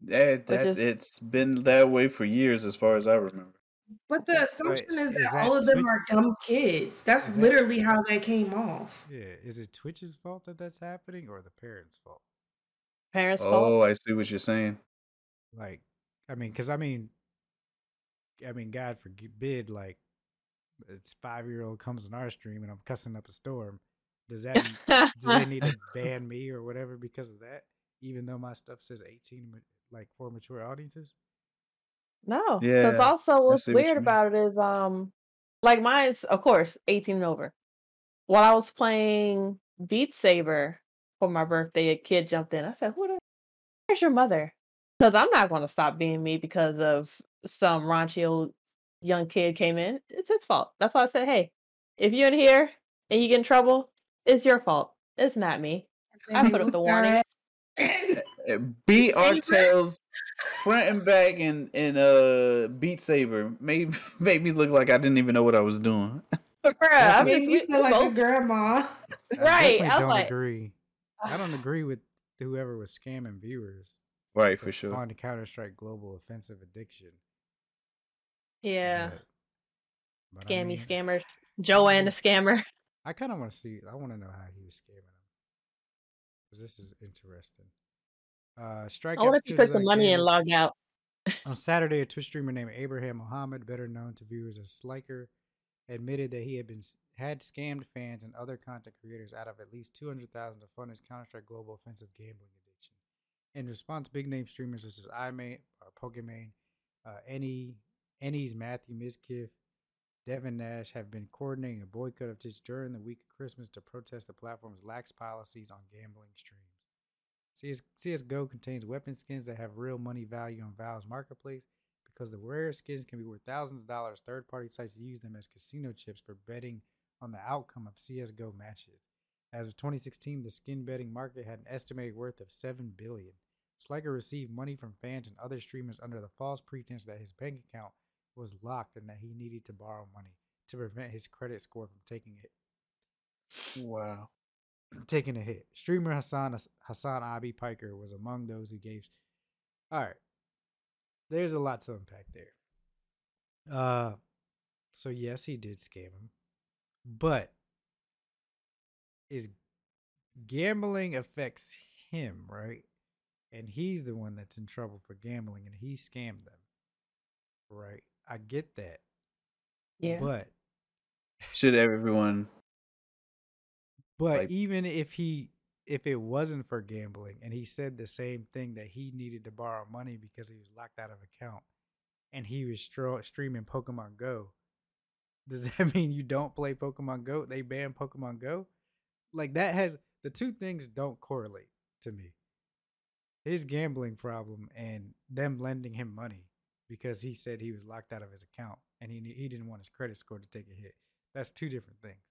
That, that is- it's been that way for years, as far as I remember. But the assumption is is that, that all of them Twitch- are dumb kids. That's that- literally how they came off. Yeah, is it Twitch's fault that that's happening or the parents' fault? Parents' fault. Oh, I see what you're saying. Like, I mean, because I mean, I mean, God forbid, like, it's five year old comes in our stream and I'm cussing up a storm. Does that [laughs] do they need to ban me or whatever because of that? Even though my stuff says 18, like for mature audiences. No. Yeah, Because also what's see what you weird mean. about it is um like mine's of course 18 and over. While I was playing Beat Saber for my birthday, a kid jumped in. I said, Who the where's your mother? Because I'm not gonna stop being me because of some raunchy old young kid came in. It's his fault. That's why I said, Hey, if you're in here and you get in trouble, it's your fault. It's not me. I put up [laughs] the warning. ass. Beat our Saber? tails front and back in in uh Beat Saber made [laughs] made me look like I didn't even know what I was doing. [laughs] Bruh, I mean, Made just me we- feel we like a grandma. Right, definitely I don't like- agree. I don't agree with whoever was scamming viewers. Right, for for sure. Finding Counter Strike Global offensive addiction. Yeah. but- but I Scammy mean, scammers. Joanne the scammer. [laughs] I kind of want to see. I want to know how he was scamming them. Because this is interesting. Uh, strike. I wonder if you took the money and logged out. On Saturday, a Twitch streamer named Abraham Mohammed, better known to viewers as Sliker, admitted that he had been had scammed fans and other content creators out of at least two hundred thousand to fund his Counter Strike Global offensive gambling addiction. In response, big name streamers such as Imane, or Pokimane, uh, Anys, Any's Matthew Mizkif, Devin Nash have been coordinating a boycott of Twitch during the week of Christmas to protest the platform's lax policies on gambling streams. CS, CSGO contains weapon skins that have real money value on Valve's marketplace because the rare skins can be worth thousands of dollars. Third party sites use them as casino chips for betting on the outcome of CSGO matches. As of 2016, the skin betting market had an estimated worth of 7 billion. Sliker received money from fans and other streamers under the false pretense that his bank account was locked and that he needed to borrow money to prevent his credit score from taking it Wow. [clears throat] taking a hit. Streamer Hassan Hassan Abi Piker was among those who gave. All right, there's a lot to unpack there. Uh, so yes, he did scam him, but is gambling affects him, right? And he's the one that's in trouble for gambling, and he scammed them, right? I get that, Yeah. but Should everyone But Like- even if he if it wasn't for gambling and he said the same thing that he needed to borrow money because he was locked out of account and he was stro- streaming Pokemon Go, does [laughs] that mean you don't play Pokemon Go? They ban Pokemon Go? Like that has the two things don't correlate to me. His gambling problem and them lending him money because he said he was locked out of his account and he he didn't want his credit score to take a hit. That's two different things.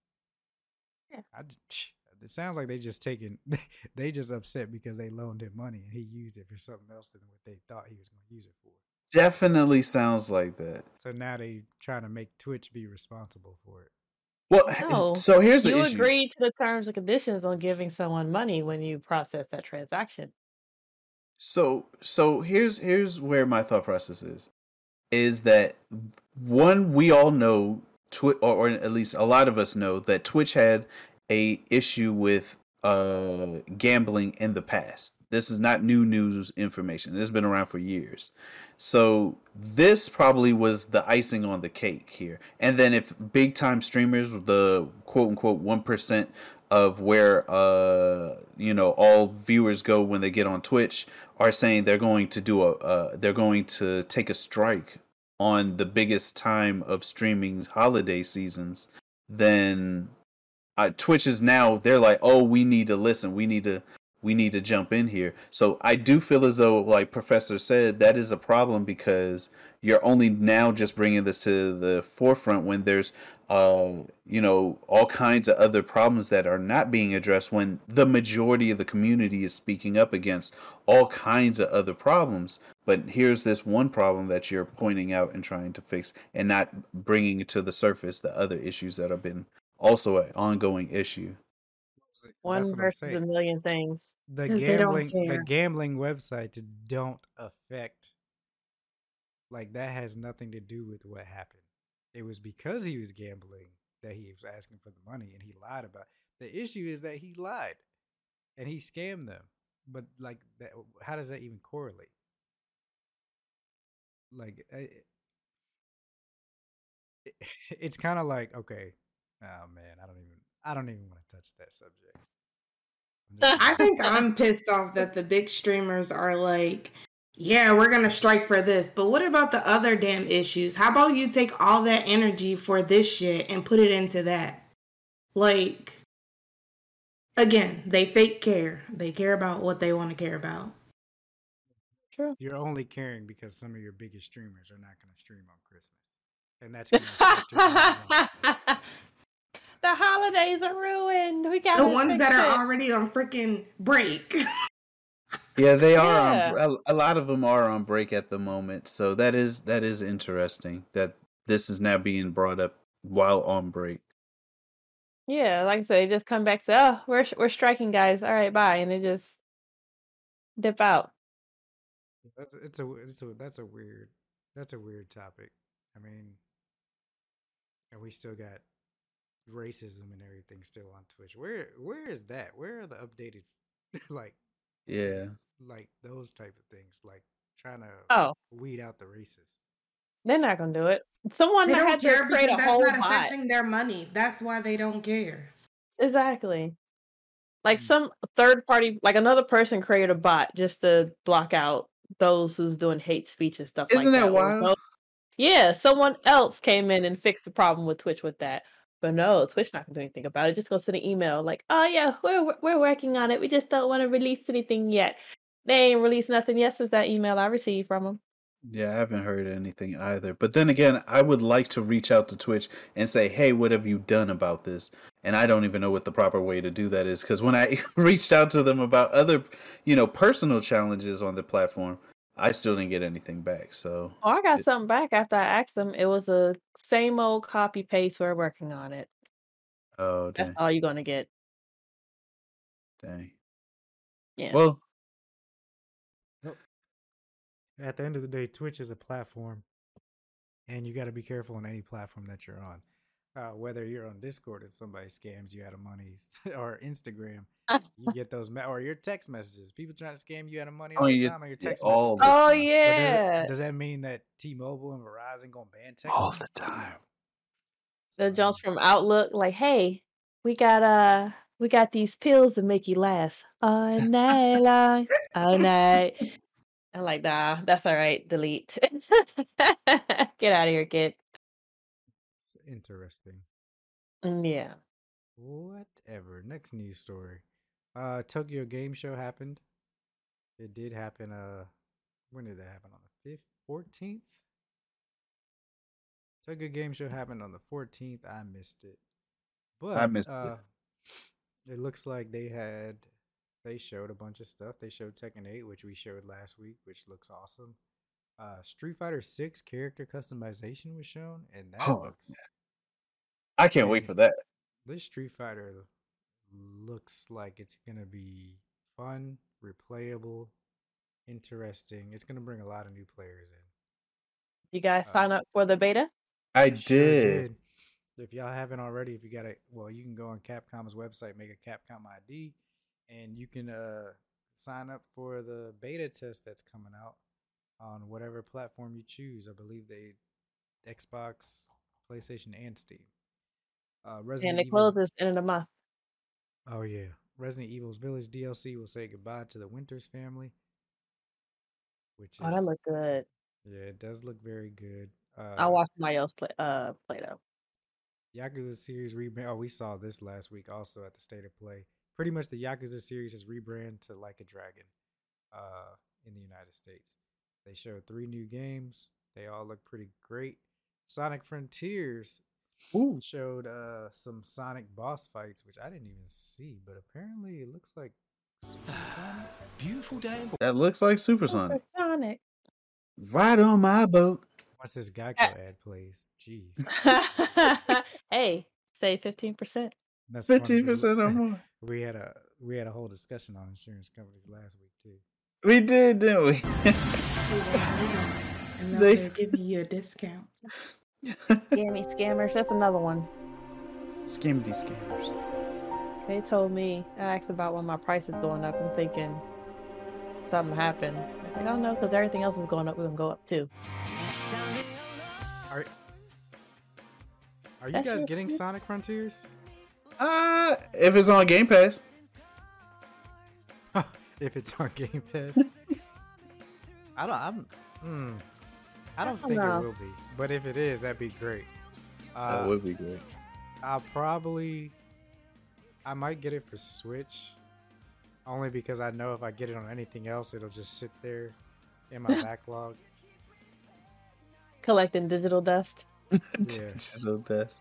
Yeah. I, j- it sounds like they just taking [laughs] they just upset because they loaned him money and he used it for something else than what they thought he was going to use it for. definitely sounds like that. So now they trying to make Twitch be responsible for it. Well, No, so here's the you issue. agreed to the terms and conditions on giving someone money when you process that transaction. So so here's here's where my thought process is. Is that one we all know Twitch or, or at least a lot of us know that Twitch had a issue with uh gambling in the past. This is not new news information. Has been around for years. So this probably was the icing on the cake here. And then if big time streamers, the quote unquote one percent of where uh you know all viewers go when they get on Twitch are saying they're going to do a uh, they're going to take a strike on the biggest time of streaming holiday seasons, then uh, Twitch is now. They're like, oh, we need to listen, we need to we need to jump in here. So I do feel as though, like Professor said, that is a problem because you're only now just bringing this to the forefront when there's uh you know all kinds of other problems that are not being addressed when the majority of the community is speaking up against all kinds of other problems but here's this one problem that you're pointing out and trying to fix and not bringing to the surface the other issues that have been also an ongoing issue One versus a million things. The gambling, the gambling websites don't affect. Like that has nothing to do with what happened. It was because he was gambling that he was asking for the money and he lied about. The issue is that he lied, and he scammed them. But like that, how does that even correlate? Like, it, eh, eh, [laughs] it's kind of like okay, oh man, I don't even, I don't even want to touch that subject. I'm just I [laughs] think I'm pissed off that the big streamers are like, yeah, we're gonna strike for this. But what about the other damn issues? How about you take all that energy for this shit and put it into that? Like, again, they fake care. They care about what they want to care about. True. You're only caring because some of your biggest streamers are not going to stream on Christmas, and that's [laughs] the holidays are ruined. We got The ones that are already on freaking break. Yeah, they are Yeah. on. A, a lot of them are on break at the moment, so that is that is interesting that this is now being brought up while on break. Yeah, like I said, they just come back to, oh, we're we're striking, guys. All right, bye, and they just dip out. That's it's a it's a that's a weird that's a weird topic. I mean, and we still got racism and everything still on Twitch. Where where is that? Where are the updated [laughs] like Yeah, like those type of things? Like trying to Oh, weed out the racists. they're not gonna do it. Someone they had to create because a that's whole not bot. affecting their money. That's why they don't care. Exactly. Like Mm. some third party, like another person created a bot just to block out those who's doing hate speech and stuff Isn't like that that. wild? Yeah, someone else came in and fixed the problem with Twitch with that. But no, Twitch not gonna do anything about it. Just go send an email like, "Oh yeah, we're we're working on it. We just don't want to release anything yet." They ain't released nothing yet since that email I received from them. yeah, I haven't heard anything either. But then again, I would like to reach out to Twitch and say, "Hey, what have you done about this?" And I don't even know what the proper way to do that is because when I [laughs] reached out to them about other, you know, personal challenges on the platform, I still didn't get anything back. So Oh, I got It- something back after I asked them. It was a same old copy paste. We're working on it. Oh That's dang, all you're gonna get. dang. Yeah. Well, At the end of the day, Twitch is a platform, and you got to be careful on any platform that you're on. Uh, whether you're on Discord and somebody scams you out of money, [laughs] or Instagram, [laughs] you get those, me- or your text messages. People trying to scam you out of money Oh, all the time on your text all messages. the Oh time. But does, yeah. it, does that mean that T-Mobile and Verizon gonna ban text? all messages? the time. The So, jumps from Outlook, like, hey, we got uh we got these pills to make you last all night long. All night. [laughs] I'm like, nah, that's all right. Delete. Get out of here, kid. Interesting. Mm, Yeah. Whatever. Next news story. Uh Tokyo Game Show happened. It did happen uh when did that happen? On the fifth fourteenth? Tokyo Game Show happened on the fourteenth. I missed it. But I missed it. uh it looks like they had they showed a bunch of stuff. They showed Tekken 8, which we showed last week, which looks awesome. Uh Street Fighter 6 character customization was shown, and that Oh, looks I can't wait for that. this Street Fighter looks like it's gonna be fun, replayable, interesting. It's gonna bring a lot of new players in. You guys Uh, sign up for the beta? I Sure did. If y'all haven't already, if you got a well, you can go on Capcom's website, make a Capcom ID, and you can uh sign up for the beta test that's coming out on whatever platform you choose. I believe they Xbox, PlayStation, and Steam. Uh, Resident And it Evil- closes end of the month. Oh yeah, Resident Evil's Village DLC will say goodbye to the Winters family, which Oh, that look good. yeah, it does look very good. Uh, I watched watch somebody else play uh play though. Yakuza series rebrand. Oh, we saw this last week also at the State of Play. Pretty much the Yakuza series has rebranded to Like a Dragon, uh, in the United States. They showed three new games. They all look pretty great. Sonic Frontiers Ooh. showed uh some Sonic boss fights, which I didn't even see, but apparently it looks like Sonic. [sighs] Beautiful day. That looks like Supersonic. Sonic. Right on my boat. What's this Geico ad please? jeez. [laughs] hey, save fifteen percent. That's funny Fifteen 'cause percent or [laughs] more. We had a we had a whole discussion on insurance companies last week too. We did, didn't we? [laughs] And now They- they're giving you a discount. Scammy scammers. That's another one. Scammy scammers. They told me, I asked about when my price is going up. I'm thinking something happened. I don't know because everything else is going up. We're going to go up too. Are Are you That's guys your getting pitch? Sonic Frontiers? Uh, if it's on Game Pass, [laughs] if it's on Game Pass. [laughs] I don't. I'm. Hmm. I don't don't think know. it will be, but if it is, that'd be great. Uh, that would be good. I'll probably. I might get it for Switch, only because I know if I get it on anything else, it'll just sit there in my [laughs] backlog. Collecting digital dust. [laughs] Yeah. Digital dust.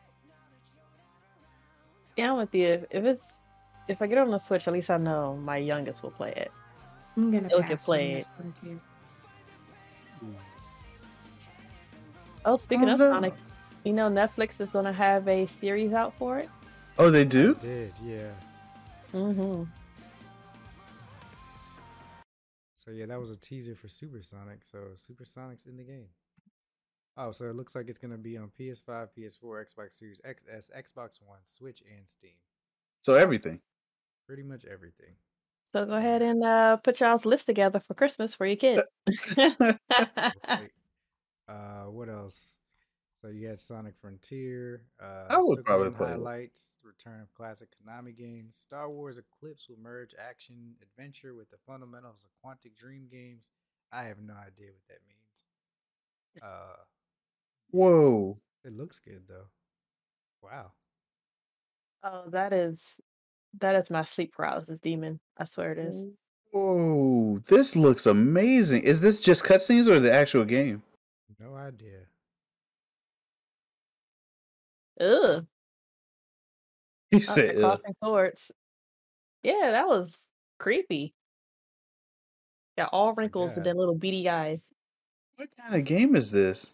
Yeah, I'm with you. If it's if I get it on the Switch, at least I know my youngest will play it. I'm gonna Still can pass play on Oh, speaking Oh, of no. Sonic, you know Netflix is going to have a series out for it. Oh, they do. Did yeah. Mm-hmm. So yeah, that was a teaser for Supersonic. So Supersonic's in the game. Oh, so it looks like it's gonna be on PS5, PS4, Xbox Series XS, Xbox One, Switch, and Steam. So everything. Pretty much everything. So go ahead and uh, put y'all's list together for Christmas for your kid. [laughs] [laughs] Right. uh, what else? So you had Sonic Frontier. Uh, I would Suikoden probably play it. highlights. Return of classic Konami games. Star Wars Eclipse will merge action adventure with the fundamentals of Quantic Dream games. I have no idea what that means. Uh, Whoa. it looks good though. Wow. oh, that is that is my sleep paralysis demon. I swear it is. Whoa. This looks amazing. Is this just cutscenes or the actual game? No idea. Ugh. [laughs] You said crossing swords. Yeah, that was creepy. Got all wrinkles and God. then little beady eyes. what kind of game is this?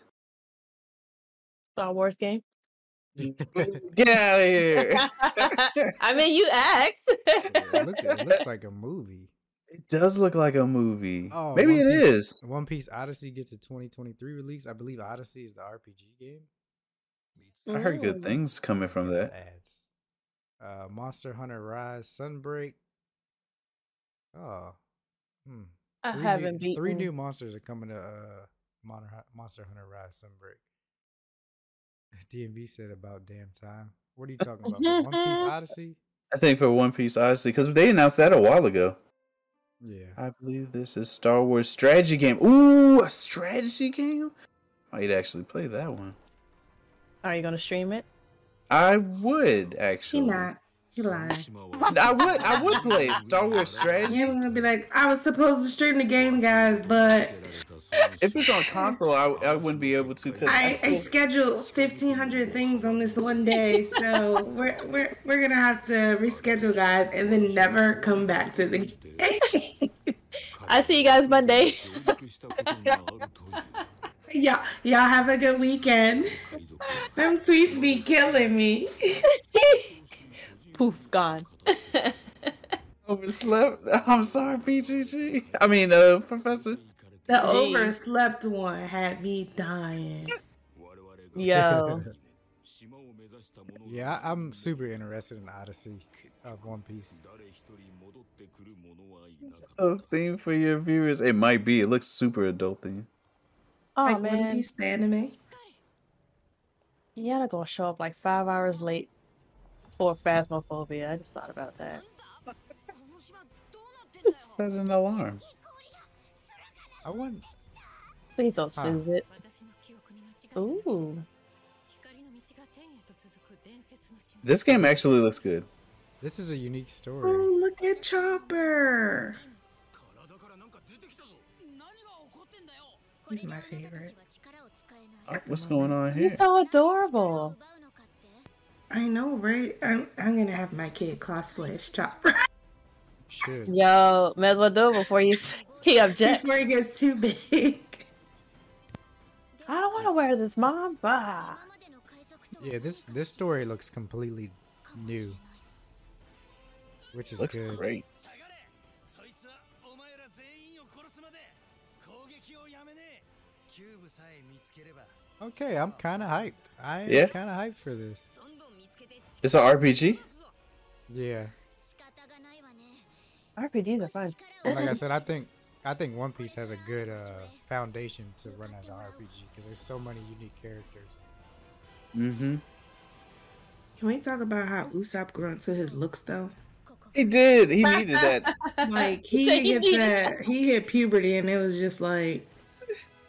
Star Wars game. [laughs] Get out of here. [laughs] I mean, you asked. it, look, it looks like a movie. It does look like a movie. Oh, Maybe One it Piece- is. One Piece Odyssey gets a 2023 release. I believe Odyssey is the RPG game. I heard good Mm. things coming from that. Ads. Uh, Monster Hunter Rise Sunbreak. Oh, hmm. I Three haven't new, beaten. Three new monsters are coming to uh, Monster, Monster Hunter Rise Sunbreak. [laughs] DMV said about damn time. What are you talking about? One Piece [laughs] Odyssey? I think for One Piece Odyssey, because they announced that a while ago. Yeah. I believe this is Star Wars strategy game. Ooh, a strategy game? I'd actually play that one. Are you gonna stream it? I would He actually. not. He lying. I would. I would play Star Wars strategy. You're gonna be like, I was supposed to stream the game, guys, but If it's on console, I, I wouldn't be able to. 'cause I, I still- scheduled fifteen hundred things on this one day, so [laughs] we're we're we're gonna have to reschedule, guys, and then never come back to the game. [laughs] I see you guys Monday. [laughs] y'all y'all have a good weekend. Them tweets be killing me. Poof, gone. [laughs] overslept. I'm sorry, PGG. I mean, uh, Professor. The Jeez. overslept one had me dying. [laughs] Yo. [laughs] Yeah, I- I'm super interested in Odyssey of One Piece. A theme for your viewers. It might be. It looks super adult theme. Oh like One man, Piece the anime. Yana gonna show up like five hours late for Phasmophobia. I just thought about that. [laughs] Set an alarm. I want. Please don't Huh. snooze it. Ooh. This game actually looks good. This is a unique story. Oh, look at Chopper. He's my favorite. Oh, what's going on here? He's so adorable. I know, right? I'm I'm gonna have my kid cosplay as Chopper. [laughs] Sure. Yo, may as well do it before you [laughs] he objects. Before he gets too big. I don't want to wear this, mom. Bah. Yeah, this this story looks completely new, which is looks good. great. Okay, I'm kind of hyped. I am yeah. kind of hyped for this. It's an RPG. Yeah. RPGs are fun. like I said, I [laughs] think I think One Piece has a good uh, foundation to run as an RPG because there's so many unique characters. Mm-hmm. Can we talk about how Usopp grew into his looks though? He did. He [laughs] needed that. like he [laughs] hit that. He hit puberty, and it was just like,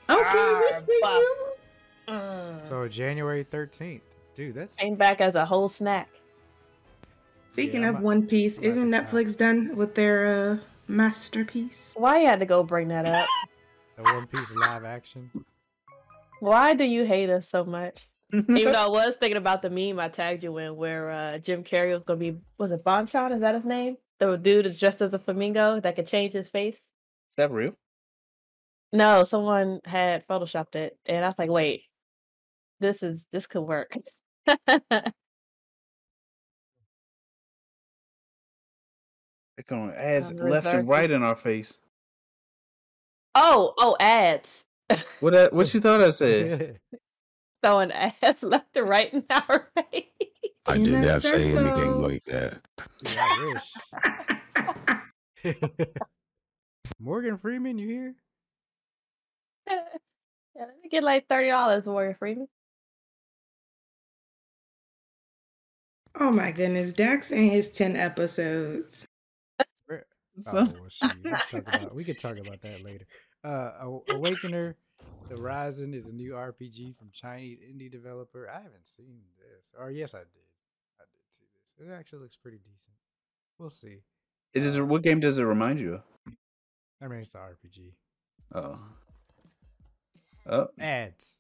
ah, okay, ah, we see you. Uh. So January thirteenth dude, that's Came back as a whole snack. Speaking Yeah, of a- One Piece, I'm isn't the top. Netflix done with their uh masterpiece? Why you had to go bring that up? [laughs] the One Piece live action. Why do you hate us so much? [laughs] Even though I was thinking about the meme I tagged you in where uh, Jim Carrey was gonna be was it Bonchon? Is that his name? The dude is dressed as a flamingo that could change his face. Is that real? No, someone had photoshopped it, and I was like, wait, this is this could work. [laughs] They're throwing ads Um, left and right in our face. oh, oh, ads. What? I, what [laughs] you thought I said? [laughs] Throwing ads left and right in our face. I In did a not say anything like that. Dude, I wish. Morgan Freeman, you here? yeah, let me get like thirty dollars, Warrior Freeman. Oh my goodness, Dax and his ten episodes. [laughs] So- Oh, well, shoot, we, can talk about, we can talk about that [laughs] later. Uh, Awakener, The Rising is a new RPG from Chinese indie developer. I haven't seen this. Or yes, I did. I did see this. It actually looks pretty decent. We'll see. It is. What game does it remind you of? I mean, it's the RPG. Oh. Oh, Ads.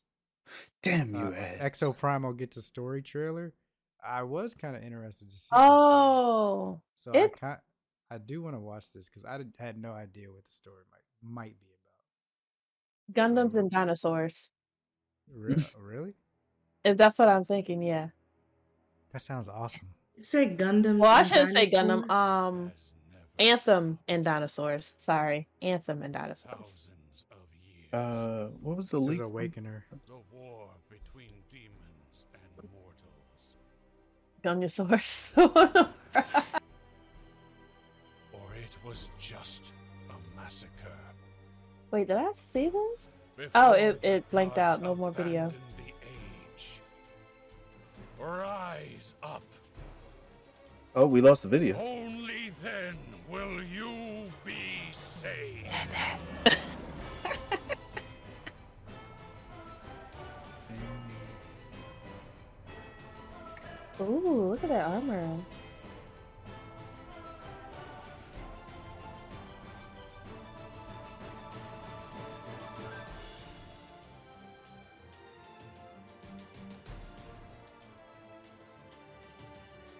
damn you, Uh, ads. Exoprimal gets a story trailer. I was kind of interested to see. Oh, so I it's- kind I do want to watch this because I did, had no idea what the story might might be about. Gundams and dinosaurs. Re- [laughs] really? If that's what I'm thinking, yeah. That sounds awesome. You say Gundam. Well, I shouldn't say Gundam. Um, Anthem and dinosaurs. Sorry, Anthem and dinosaurs. thousands of years Uh, what was the This is leak? Awakener. the war between demons and mortals Gunyosaurs. [laughs] or it was just a massacre Wait, did I see this? Before oh, it- it blanked out. No more video. the age. Rise up. Oh, we lost the video. Only then will you be saved. [laughs] Ooh, look at that armor.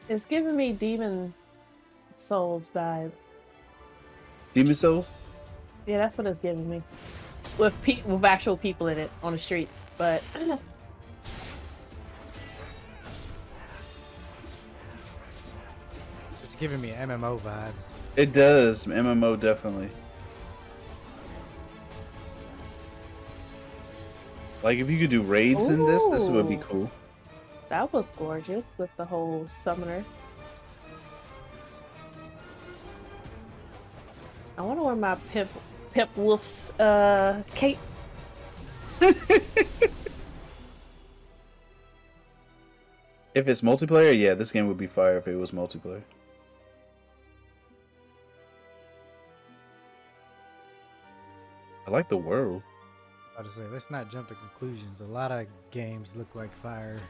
It's giving me Demon's Souls vibe. Demon's Souls. Yeah, that's what it's giving me. With pe- with actual people in it on the streets, but [laughs] giving me MMO vibes. It does. MMO definitely. Like if you could do raids in this, this would be cool. that was gorgeous with the whole summoner. I want to wear my Pip Pip Wolf's uh cape. [laughs] If it's multiplayer, yeah, this game would be fire if it was multiplayer. I like the world. I to say, let's not jump to conclusions. A lot of games look like fire.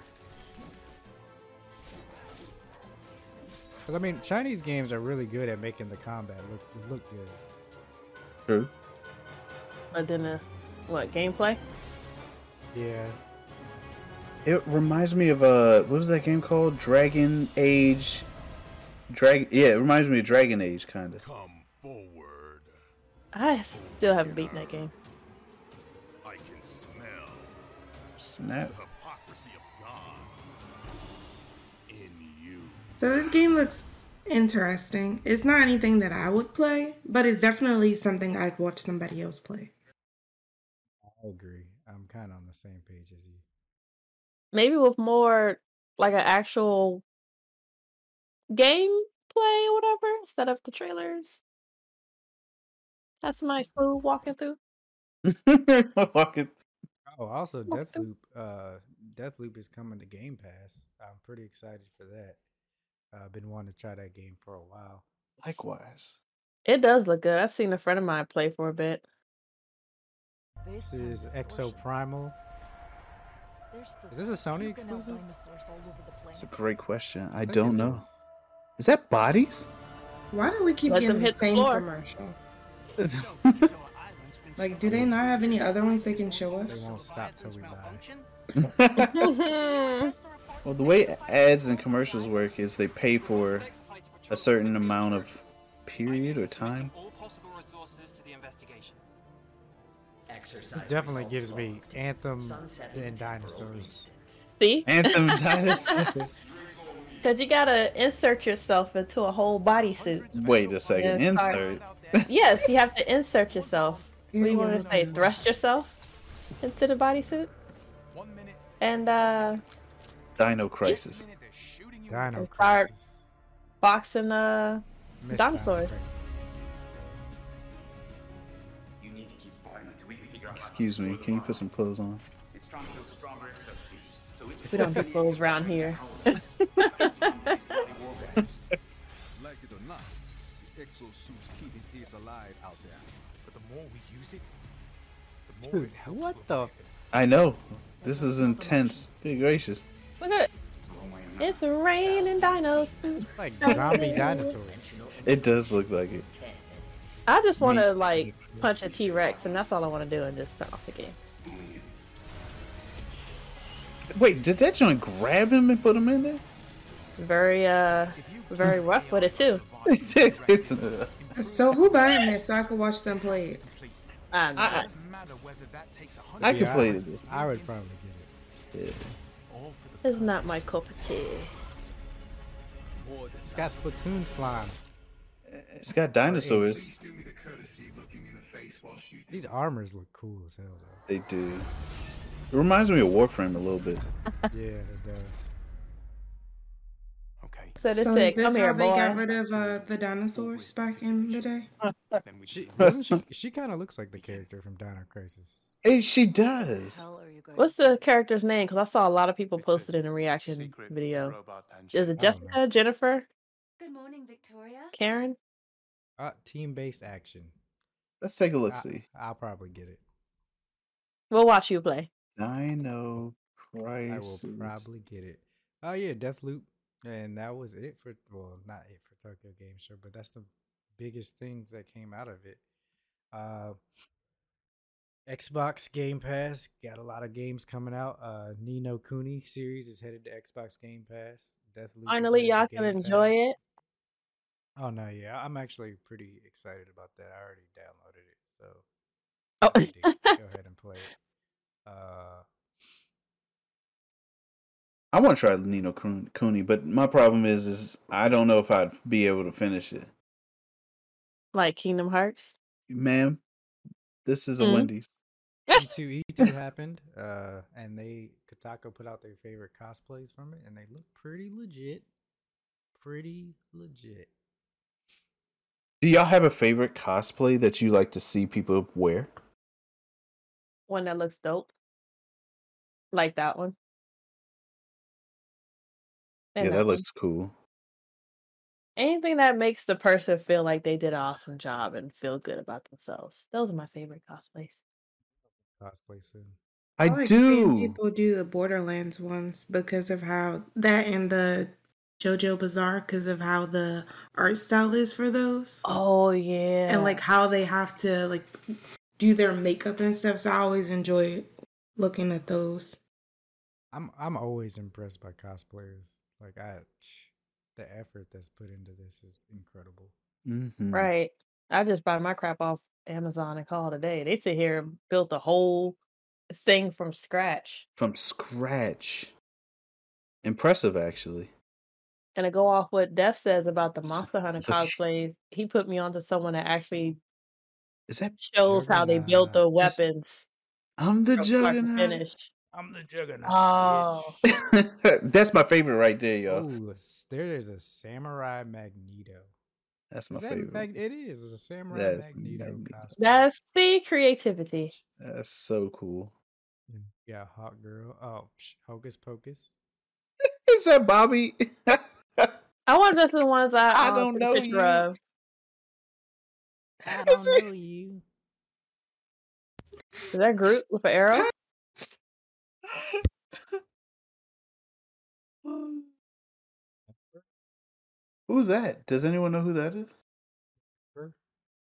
Because I mean, Chinese games are really good at making the combat look look good. True. But then uh, what gameplay? Yeah, It reminds me of uh, what was that game called? Dragon Age. Dragon. Yeah, it reminds me of Dragon Age, kind of. Come forward. I still haven't beaten that game. I can smell Snap. hypocrisy of God in you. So this game looks interesting. It's not anything that I would play, but it's definitely something I'd watch somebody else play. I agree. I'm kind of on the same page as you. Maybe with more like an actual gameplay or whatever instead of the trailers. Have some nice food walking through. [laughs] Walking- Oh, also What the- Deathloop. Uh, Deathloop is coming to Game Pass. I'm pretty excited for that. Uh, I've been wanting to try that game for a while. Likewise. It does look good. I've seen a friend of mine play for a bit. This is Exoprimal. Is this a Sony exclusive? It's a great question. I think don't know. is. Is that bodies? Why do we keep Let getting the hit the same floor. commercial? [laughs] Like, do they not have any other ones they can show They us? won't stop till we buy. [laughs] it. well, the way ads and commercials work is they pay for a certain amount of period or time. This definitely gives me Anthem and dinosaurs. See? Anthem [laughs] Dinosaurs. Because you gotta insert yourself into a whole bodysuit. Wait a second. Yeah, sorry. Insert. yes, you have to insert yourself. What do you want to say? Yeah. Thrust yourself into the bodysuit? And uh Dino Crisis. Dino Start Crisis. boxing uh Miss Dino dinosaurs. Excuse me. Can you put some clothes on? We don't do clothes around here. [laughs] exosuits keep it is alive out there. But the more we use it, the more Dude, it helps what the? everything. I know. This is intense. Good gracious. Look at it. It's raining dinos. Like zombie dinosaurs. It does look like it. I just want to like punch a T Rex, and that's all I want to do, and just turn off the game. Wait, did that joint grab him and put him in there? Very uh, very rough with it too. [laughs] So who buying this so I can watch them play it? I'm I- not. whether that takes a I hundred Yeah, play it this. I would probably get it. Yeah. all for the It's not my cup of tea. It's got Splatoon slime. It's got dinosaurs. These armors look cool as hell though. They do. It reminds me of Warframe a little bit. Yeah, it does. Okay. So they So said, is this "Come how here, they got rid of uh, the dinosaurs back in the day? She she? She kind of looks like the character from Dino Crisis. Hey, she does. What's the character's name? Because I saw a lot of people posted in a reaction video. Is it I don't know. Jessica, Jennifer, Good morning, Victoria. Karen? Uh, team-based action. Let's take a look. See. I'll probably get it. We'll watch you play. Dino Crisis. I will probably get it. Oh yeah, Deathloop, and that was it for well, not it for Tokyo Game Show, but that's the biggest things that came out of it. Uh, Xbox Game Pass got a lot of games coming out. Uh, Ni no Kuni series is headed to Xbox Game Pass. Deathloop. Finally, y'all can enjoy Pass. it. Oh no, yeah, I'm actually pretty excited about that. I already downloaded it, so Oh. I need to go ahead and play it. Uh, I want to try Ni no Kuni, but my problem is, is I don't know if I'd be able to finish it, like Kingdom Hearts. ma'am. This is a Mhm. Wendy's. [laughs] E2 E2 happened, uh, and they Kotaku put out their favorite cosplays from it, and they look pretty legit. Pretty legit. Do y'all have a favorite cosplay that you like to see people wear? One that looks dope. Like that one. And yeah, that one. looks cool. Anything that makes the person feel like they did an awesome job and feel good about themselves. Those are my favorite cosplays. Cosplay soon. I, like do. people do the Borderlands ones because of how that and the JoJo Bizarre because of how the art style is for those. Oh yeah. and like how they have to like do their makeup and stuff. So I always enjoy looking at those. I'm I'm always impressed by cosplayers. Like I, the effort that's put into this is incredible. Mhm. Right. I just buy my crap off Amazon and call it a day. They sit here and built a whole thing from scratch. From scratch. Impressive, actually. And to go off what Def says about the Monster Hunter cosplays, he put me onto someone that actually Is that shows how they built the Juggernaut? Is- weapons I'm the from start to juggernaut. finish. I'm the juggernaut. Oh, [laughs] That's my favorite right there, y'all. Ooh, there is a samurai Magneto. That's my Is that favorite. fact- it is. It's a samurai That's Magneto Magneto. that's the creativity. That's so cool. Yeah, hot girl. Oh, psh, hocus pocus. [laughs] Is that Bobby? [laughs] I want if that's the ones I, I um, don't know picture you. of. I Is don't it- know you. Is that Groot with an arrow? [laughs] Who's that? Does anyone know who that is? Ember?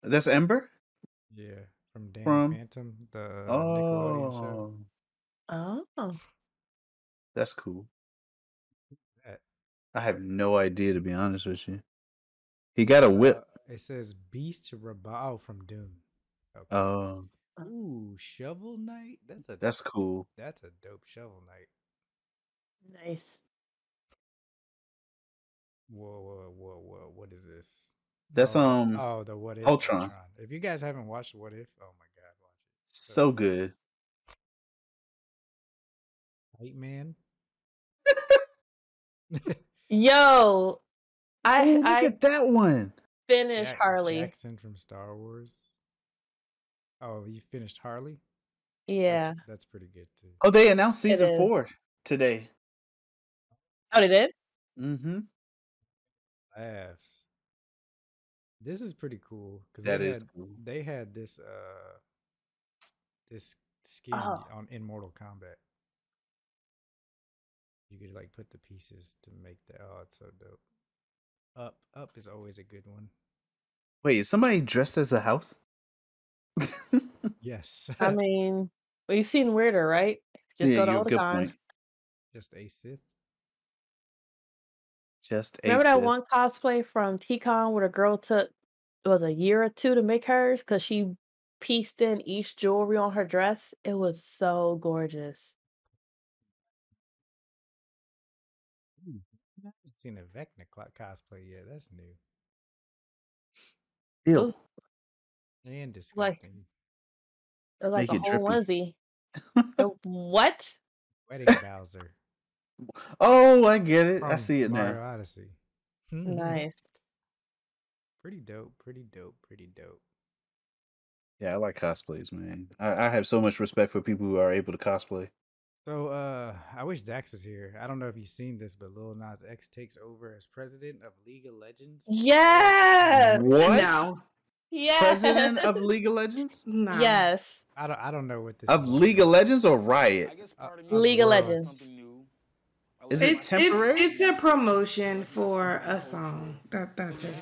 That's Ember. Yeah, from Dan From- Phantom, the Nickelodeon show. Oh, Oh, that's cool. That. I have no idea to be honest with you. He got a whip. Uh, it says Beast Rabao from Doom. Okay. Oh, Ooh, Shovel Knight. That's a that's cool. that's a dope Shovel Knight. nice. Whoa, whoa, whoa, whoa! What is this? That's, Oh, um, Oh, the What If Ultron. If you guys haven't watched What If, oh my god, watch it. So good. White Man. [laughs] Yo, I look I at that one. Finish Jack- Harley. Jackson from Star Wars. Oh, you finished Harley? Yeah. That's, that's pretty good too. Oh, they announced season four today. Oh, they did. Mm-hmm. Laughs. This is pretty cool because That they is had, cool. they had this uh this skin Oh. on in Mortal Kombat. You could like put the pieces to make the oh, it's so dope. Up, up is always a good one. Wait, is somebody dressed as the house? Yes, I [laughs] mean, well, you've seen Weirder, right? Just yeah, go to you- Old good Time. point. just a Sith. Just a Remember that one cosplay from TCon where the girl took it was a year or two to make hers because she pieced in each jewelry on her dress. It was so gorgeous. Ooh, I haven't seen a Vecna cl- cosplay yet. That's new Ew. And Like- disgusting. It was like Make a it whole drippy. onesie. [laughs] What? Wedding Bowser. Oh, I get it. I from see it Mario now. Odyssey. Nice. Pretty dope. Pretty dope. Pretty dope. Yeah, I like cosplays, man. I, I have so much respect for people who are able to cosplay. So uh I wish Dax was here. I don't know if you've seen this, but Lil Nas X takes over as president of League of Legends. Yes. What? No. Yes. President of [laughs] League of Legends? No. Yes. I don't I don't know what this Of is League of Legends or Riot? Uh, League of Legends. Is it It's temporary? it's it's a promotion for a song. That that's it.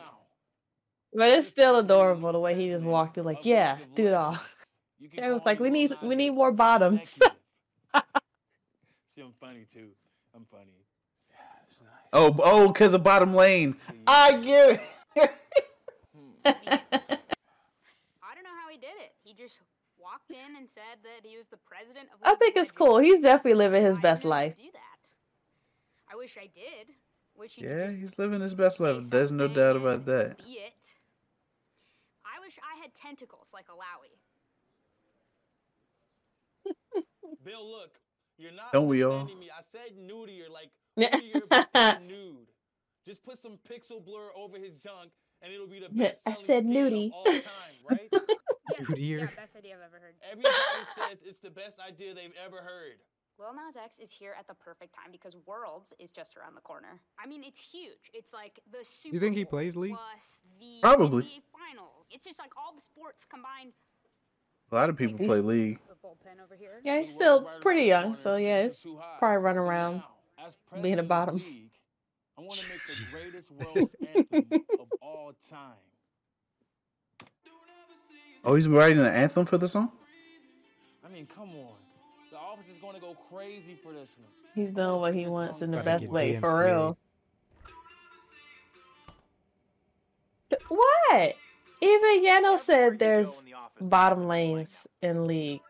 But it's still adorable the way he just walked through, like, yeah, do it all. It was like, we need we need more bottoms. [laughs] See, I'm funny too. I'm funny. Oh, oh, because of bottom lane. I get it. [laughs] I don't know how he did it. He just walked in and said that he was the president of. I think it's cool. He's definitely living his best life. Do that. I wish I did. Wish Yeah, just he's living his best life. There's no doubt about that. Be it. I wish I had tentacles like Alawi. Bill, look, you're not Don't we all? me. I said nudier, like nudier, [laughs] but nude. Just put some pixel blur over his junk, and it'll be the best. I said nudie. all time, [laughs] right? Yes, yeah, best idea I've ever heard. Everybody [laughs] says it's the best idea they've ever heard. Lil Nas X is here at the perfect time because Worlds is just around the corner. I mean, it's huge. It's like the Super You think he plays League? Probably. NBA Finals. It's just like all the sports combined. A lot of people play League. The bullpen over here. Yeah, he's still pretty young, so yeah, it's probably run around As being a president of the bottom. League, I want to make the greatest [laughs] world's anthem of all time. Oh, he's writing an anthem for the song? I mean, come on. The office is going to go crazy for this one. He's doing what he wants in the Gotta best get way, for DMCA. real. What? Even Yano said there's bottom oh lanes in league.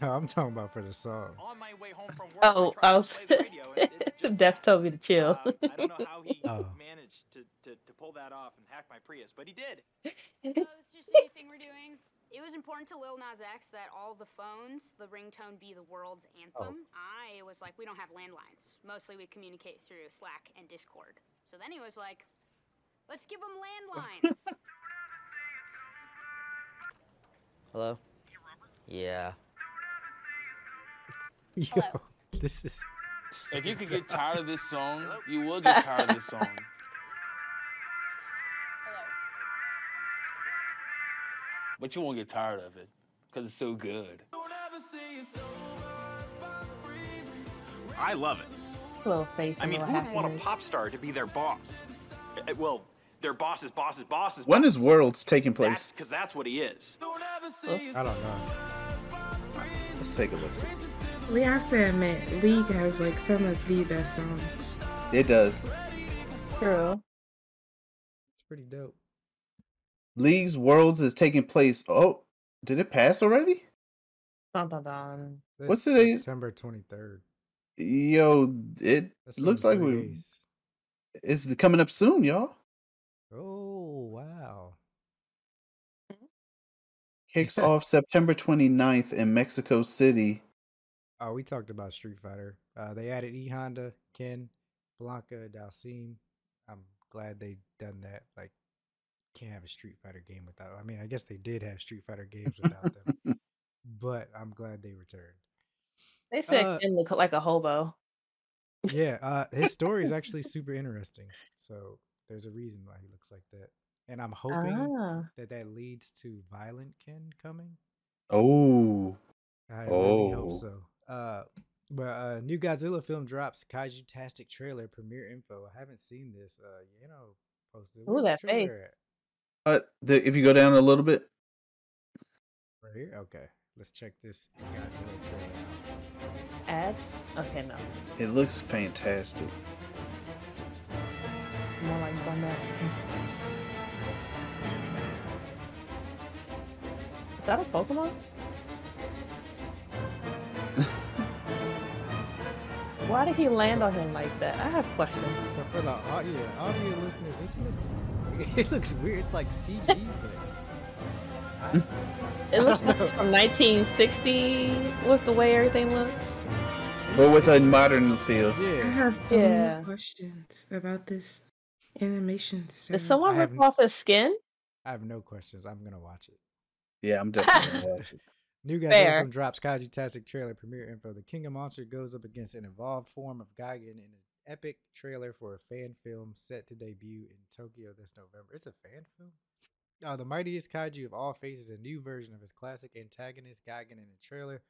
No, I'm talking about for the song. On my way home from work, Oh, I I was. to play the radio, and [laughs] just Def told me to chill. uh, I don't know how he [laughs] Oh. managed to, to, to pull that off and hack my Prius, but he did. So [laughs] it's just a thing we're doing. It was important to Lil Nas X that all the phones, the ringtone be the world's anthem. I was like, we don't have landlines. Mostly we communicate through Slack and Discord. So then he was like, let's give them landlines. Hello? Yeah. Yo, this is. If you could get [laughs] tired of this song, you will get tired of this song. [laughs] But you won't get tired of it because it's so good. I love it. Little face. I mean, and who wouldn't want a pop star to be their boss? Uh, Well, their boss's boss's boss's When is boss. Worlds taking place? Because that's what he is. I don't know. Let's take a look. see. We have to admit, League has like some of the best songs. It does. True. It's pretty dope. League's Worlds is taking place. Oh, did it pass already? Dun, dun, dun. What's That's today's- September 23rd. Yo, it That's looks like we days. it's coming up soon, y'all. Oh, Kicks off September 29th in Mexico City. Oh, we talked about Street Fighter. Uh, they added E Honda, Ken, Blanka, Dhalsim. I'm glad they done that. Like, can't have a Street Fighter game without. I mean, I guess they did have Street Fighter games without them, [laughs] but I'm glad they returned. They said Uh, Ken look like a hobo. Yeah, uh, his story is [laughs] actually super interesting. So there's a reason why he looks like that, and I'm hoping Ah. that that leads to Violent Ken coming. Oh. I really Oh. hope so. Uh, but uh, new Godzilla film drops. Kaiju Tastic trailer premiere info. I haven't seen this. Uh, you know, posted. Ooh, Where's the that face. trailer at? Uh, the, if you go down a little bit, Right here. Okay, let's check this Godzilla trailer. Ads? Okay, no. it looks fantastic. More like Burnett. Is that a Pokemon? [laughs] Why did he land on him like that? I have questions. So for the audio audio listeners, this looks [laughs] it looks weird. It's like CG, but I- It looks like from 1960 with the way everything looks. But with a modern feel. Yeah. I have so Yeah. many questions about this animation style. Did someone rip off his skin? I have no questions. I'm gonna watch it. Yeah, I'm definitely gonna [laughs] watch it. New Godzilla Fair. film drops Kaiju Tastic trailer premiere info. The King of Monsters goes up against an evolved form of Gigan in an epic trailer for a fan film set to debut in Tokyo this November. It's a fan film? Uh, the mightiest kaiju of all faces a new version of his classic antagonist Gigan in a trailer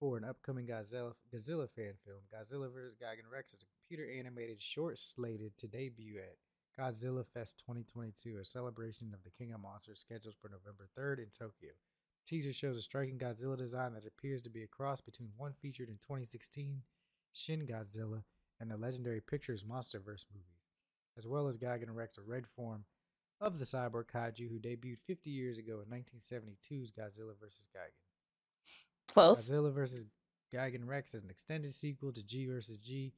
for an upcoming Godzilla Godzilla fan film. Godzilla vs. Gigan Rex is a computer animated short slated to debut at Godzilla Fest 2022, a celebration of the King of Monsters scheduled for November 3rd in Tokyo. Teaser shows a striking Godzilla design that appears to be a cross between one featured in 2016 Shin Godzilla and the legendary Pictures Monsterverse movies, as well as Gigan Rex, a red form of the cyborg kaiju who debuted 50 years ago in 1972's Godzilla vs. Gigan. Close. Godzilla vs. Gigan Rex is an extended sequel to G vs. G,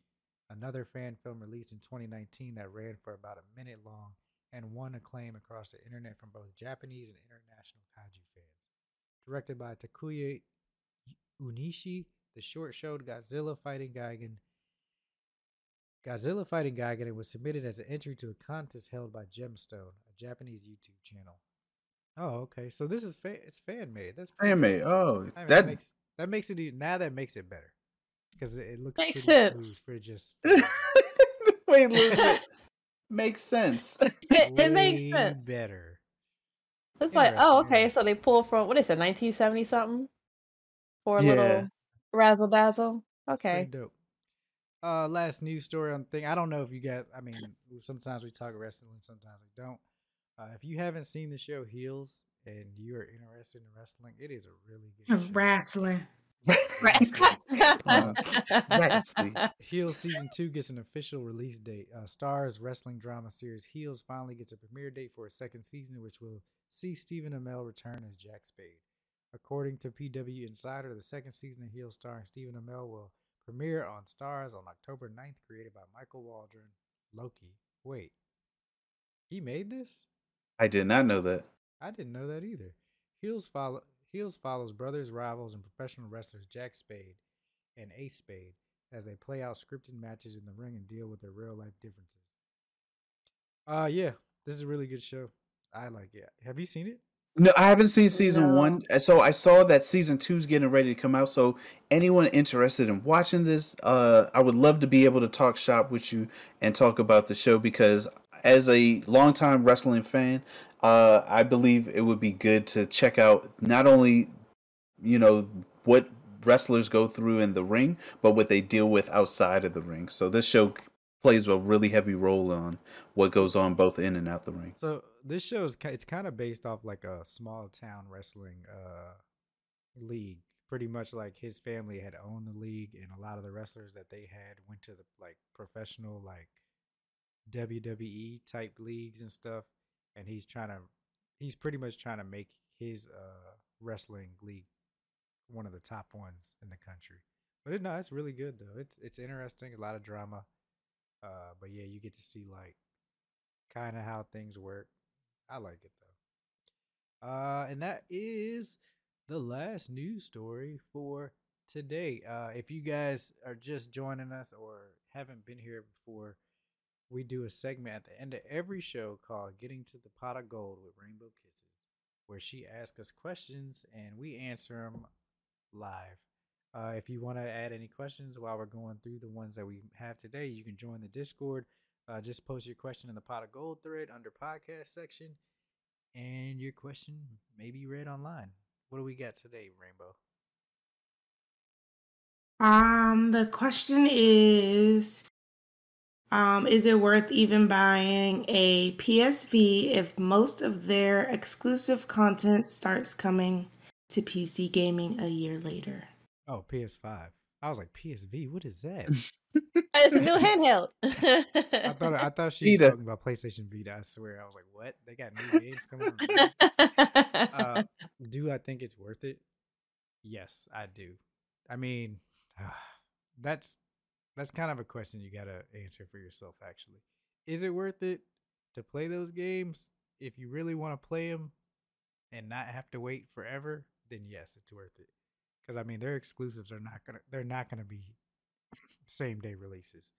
another fan film released in 2019 that ran for about a minute long and won acclaim across the internet from both Japanese and international kaiju fans. Directed by Takuya Unishi, the short showed Godzilla fighting Gigan. Godzilla fighting Gigan and was submitted as an entry to a contest held by Gemstone, a Japanese YouTube channel. Oh, okay. So this is fa- it's fan made. That's Fan cool. made. Oh, I mean, that- makes that makes it now that makes it better because it, it looks Makes pretty sense. smooth for just Wait a little bit. Makes sense. It, it makes sense. better. It's like, oh, okay, so they pull from what is it, 1970 something, for a Yeah. little razzle dazzle. It's pretty Okay, dope. Uh, last news story on the thing. I don't know if you got. I mean, sometimes we talk wrestling, sometimes we don't. Uh, if you haven't seen the show Heels and you are interested in wrestling, it is a really good show. Wrestling. [laughs] Uh, Wrestling. Heels season two gets an official release date. Uh, Starz wrestling drama series Heels finally gets a premiere date for a second season, which will see Stephen Amell return as Jack Spade. According to PW Insider, the second season of Heels starring Stephen Amell will premiere on Starz on October 9th, created by Michael Waldron. Loki. Wait, he made this? I did not know that. I didn't know that either. Heels follow Heels follows brothers, rivals, and professional wrestlers Jack Spade and Ace Spade as they play out scripted matches in the ring and deal with their real life differences. Uh yeah, this is a really good show. I like it. Have you seen it? No, I haven't seen season No. one. Uh, So I saw that season two's getting ready to come out. So anyone interested in watching this, uh, I would love to be able to talk shop with you and talk about the show because as a longtime wrestling fan, uh, I believe it would be good to check out not only, you know, what wrestlers go through in the ring, but what they deal with outside of the ring. So this show plays a really heavy role on what goes on both in and out the ring. So this show is it's kind of based off like a small town wrestling uh league. Pretty much like his family had owned the league, and a lot of the wrestlers that they had went to the like professional like WWE type leagues and stuff. And he's trying to he's pretty much trying to make his uh wrestling league one of the top ones in the country. But it, no, it's really good though. It's it's interesting, a lot of drama. Uh, but yeah, you get to see like kind of how things work. I like it though. Uh, and that is the last news story for today. Uh, if you guys are just joining us or haven't been here before, we do a segment at the end of every show called Getting to the Pot of Gold with Rainbow Kisses, where she asks us questions and we answer them live. Uh, if you want to add any questions while we're going through the ones that we have today, you can join the Discord. Uh, just post your question in the pot of gold thread under podcast section, and your question may be read online. What do we got today, Rainbow? Um, the question is, um, is it worth even buying a PSV if most of their exclusive content starts coming to PC gaming a year later? Oh, PS5. I was like PSV. What is that? It's [laughs] a new handheld. I thought I thought she was talking about PlayStation Vita. I swear. I was like, what? They got new games coming. uh, do I think it's worth it? Yes, I do. I mean, [sighs] that's that's kind of a question you gotta answer for yourself. Actually, is it worth it to play those games if you really want to play them and not have to wait forever? Then yes, it's worth it. Because I mean, their exclusives are not gonna they're not gonna be [clears throat] same day releases.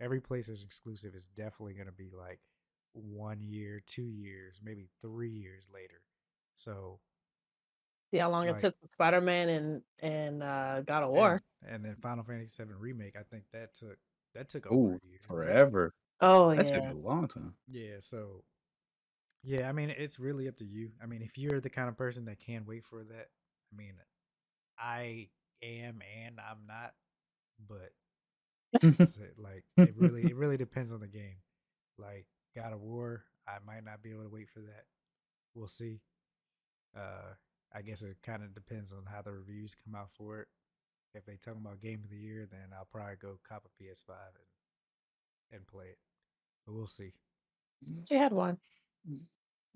Every PlayStation exclusive is definitely gonna be like one year, two years, maybe three years later. So See how long Like- it took Spider Man and and uh, God of and- War. and, then Final Fantasy Seven remake. I think that took that took over Ooh, a year. forever. Oh yeah. That yeah. took a long time. Yeah, so yeah, I mean it's really up to you. I mean, if you're the kind of person that can wait for that, I mean, I am and I'm not, but it's, [laughs] like it really it [laughs] really depends on the game. Like God of War, I might not be able to wait for that. We'll see. Uh, I guess it kind of depends on how the reviews come out for it. If they talk about game of the year, then I'll probably go cop a PS5 and and play it. But we'll see. She had one.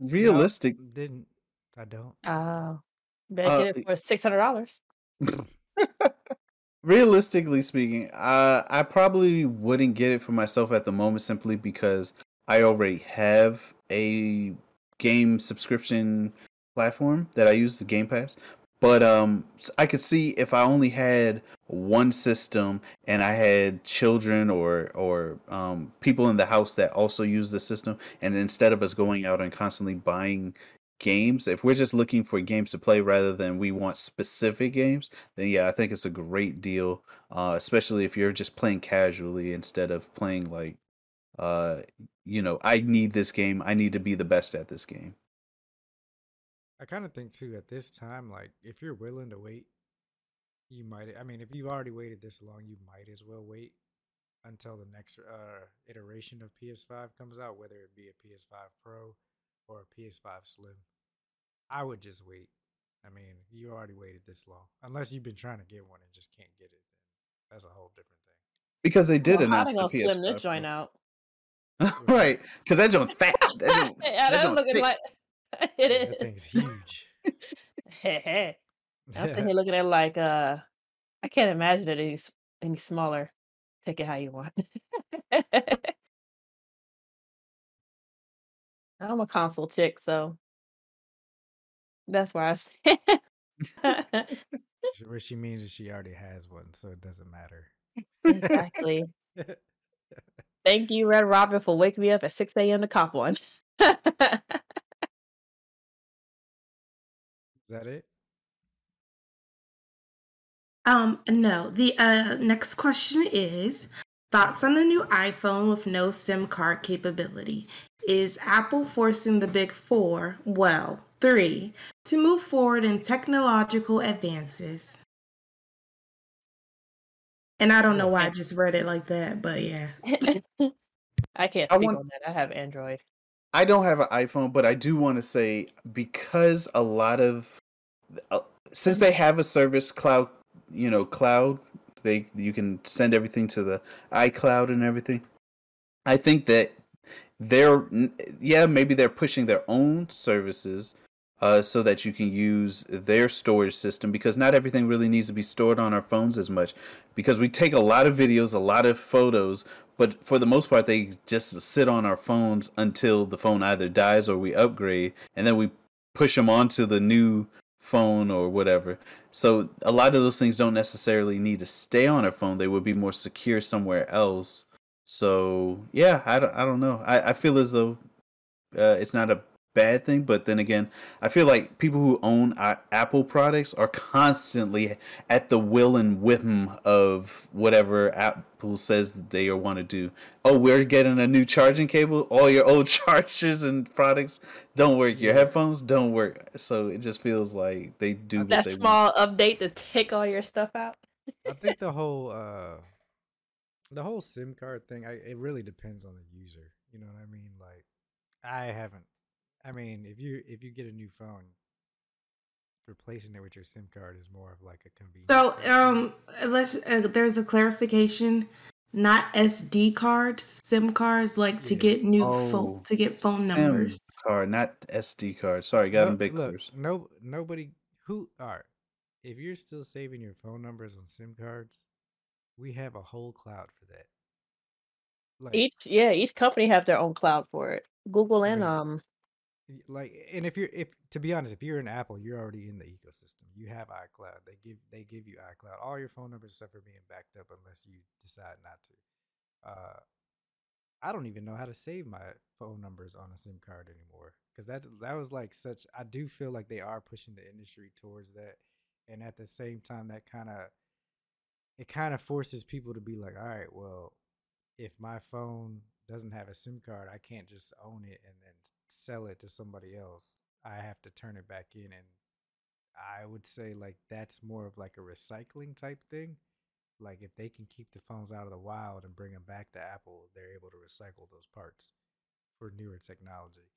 Realistic. No, didn't I don't. Oh. Better Uh, get it for six hundred dollars. [laughs] realistically speaking, uh, I probably wouldn't get it for myself at the moment simply because I already have a game subscription platform that I use, the Game Pass. But um, I could see if I only had one system and I had children or or um, people in the house that also use the system, and instead of us going out and constantly buying games, if we're just looking for games to play rather than we want specific games, then yeah, I think it's a great deal. Uh, especially if you're just playing casually instead of playing like, uh, you know, I need this game. I need to be the best at this game. I kind of think too at this time, like if you're willing to wait, you might. I mean, if you've already waited this long, you might as well wait until the next uh, iteration of PS5 comes out, whether it be a PS5 Pro or a PS5 Slim. I would just wait. I mean, you already waited this long, unless you've been trying to get one and just can't get it. Then that's a whole different thing. Because they did Well, announce they the gonna slim this joint out? [laughs] right, because that joint fat. That joint, [laughs] yeah, that that's joint looking thick. like [laughs] it Yeah, that is. thing's huge. Hey, hey. I'm sitting [laughs] here looking at it like uh I can't imagine it any any smaller. Take it how you want. [laughs] I'm a console chick, so that's where I stand. What she means is she already has one, so it doesn't matter. exactly. Thank you, Red Robin, for waking me up at 6 a.m. to cop one. Is that it? Um, no. The uh next question is thoughts on the new iPhone with no SIM card capability. Is Apple forcing the big four, well, three, to move forward in technological advances? And I don't know why I just read it like that, but yeah. [laughs] I can't I speak want- on that. I have Android. I don't have an iPhone, but I do want to say because a lot of uh, since they have a service cloud, you know, cloud, they you can send everything to the iCloud and everything. I think that they're yeah, maybe they're pushing their own services uh, so that you can use their storage system because not everything really needs to be stored on our phones as much because we take a lot of videos, a lot of photos, but for the most part they just sit on our phones until the phone either dies or we upgrade and then we push them onto the new phone or whatever. So a lot of those things don't necessarily need to stay on our phone. They would be more secure somewhere else. So yeah, I don't, I don't know. I, I feel as though uh, it's not a bad thing, but then again, I feel like people who own uh, Apple products are constantly at the will and whim of whatever Apple says that they want to do. Oh, we're getting a new charging cable. All your old [laughs] chargers and products don't work. Your headphones don't work. So it just feels like they do That they want. small update to take all your stuff out. I think the whole uh the whole SIM card thing, I, it really depends on the user. You know what I mean? Like I haven't I mean, if you if you get a new phone, replacing it with your SIM card is more of like a convenience. So, um, let's. Uh, there's a clarification. Not SD cards, SIM cards, like to get new Oh, phone to get phone SIM numbers. card, not SD card. Sorry, got No- them big look, cars. no nobody who are if you're still saving your phone numbers on SIM cards, we have a whole cloud for that. Like Each yeah, each company have their own cloud for it. Google I and mean, um Y- like and if you're if to be honest if you're an apple you're already in the ecosystem. You have icloud. They give they give you icloud. All your phone numbers stuff are being backed up unless you decide not to. Uh i don't even know how to save my phone numbers on a sim card anymore because that that was like such i do feel like they are pushing the industry towards that and at the same time that kind of it kind of forces people to be like all right well if my phone doesn't have a SIM card, I can't just own it and then sell it to somebody else. I have to turn it back in and I would say like that's more of like a recycling type thing. Like if they can keep the phones out of the wild and bring them back to Apple, they're able to recycle those parts for newer technology.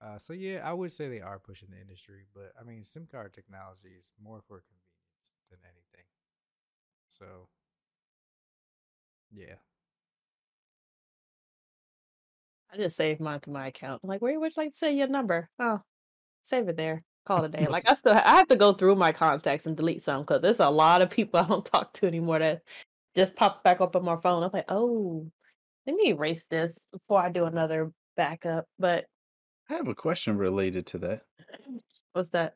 Uh, so yeah, I would say they are pushing the industry, but I mean, SIM card technology is more for convenience than anything. So yeah, I just saved mine to my account. I'm like, where would you like to say your number? Oh, save it there. Call it a day. Like I still I have to go through my contacts and delete some because there's a lot of people [laughs] I don't talk to anymore that just pop back up on my phone. I'm like, oh, let me erase this before I do another backup. But I have a question related to that. [clears throat] what's that?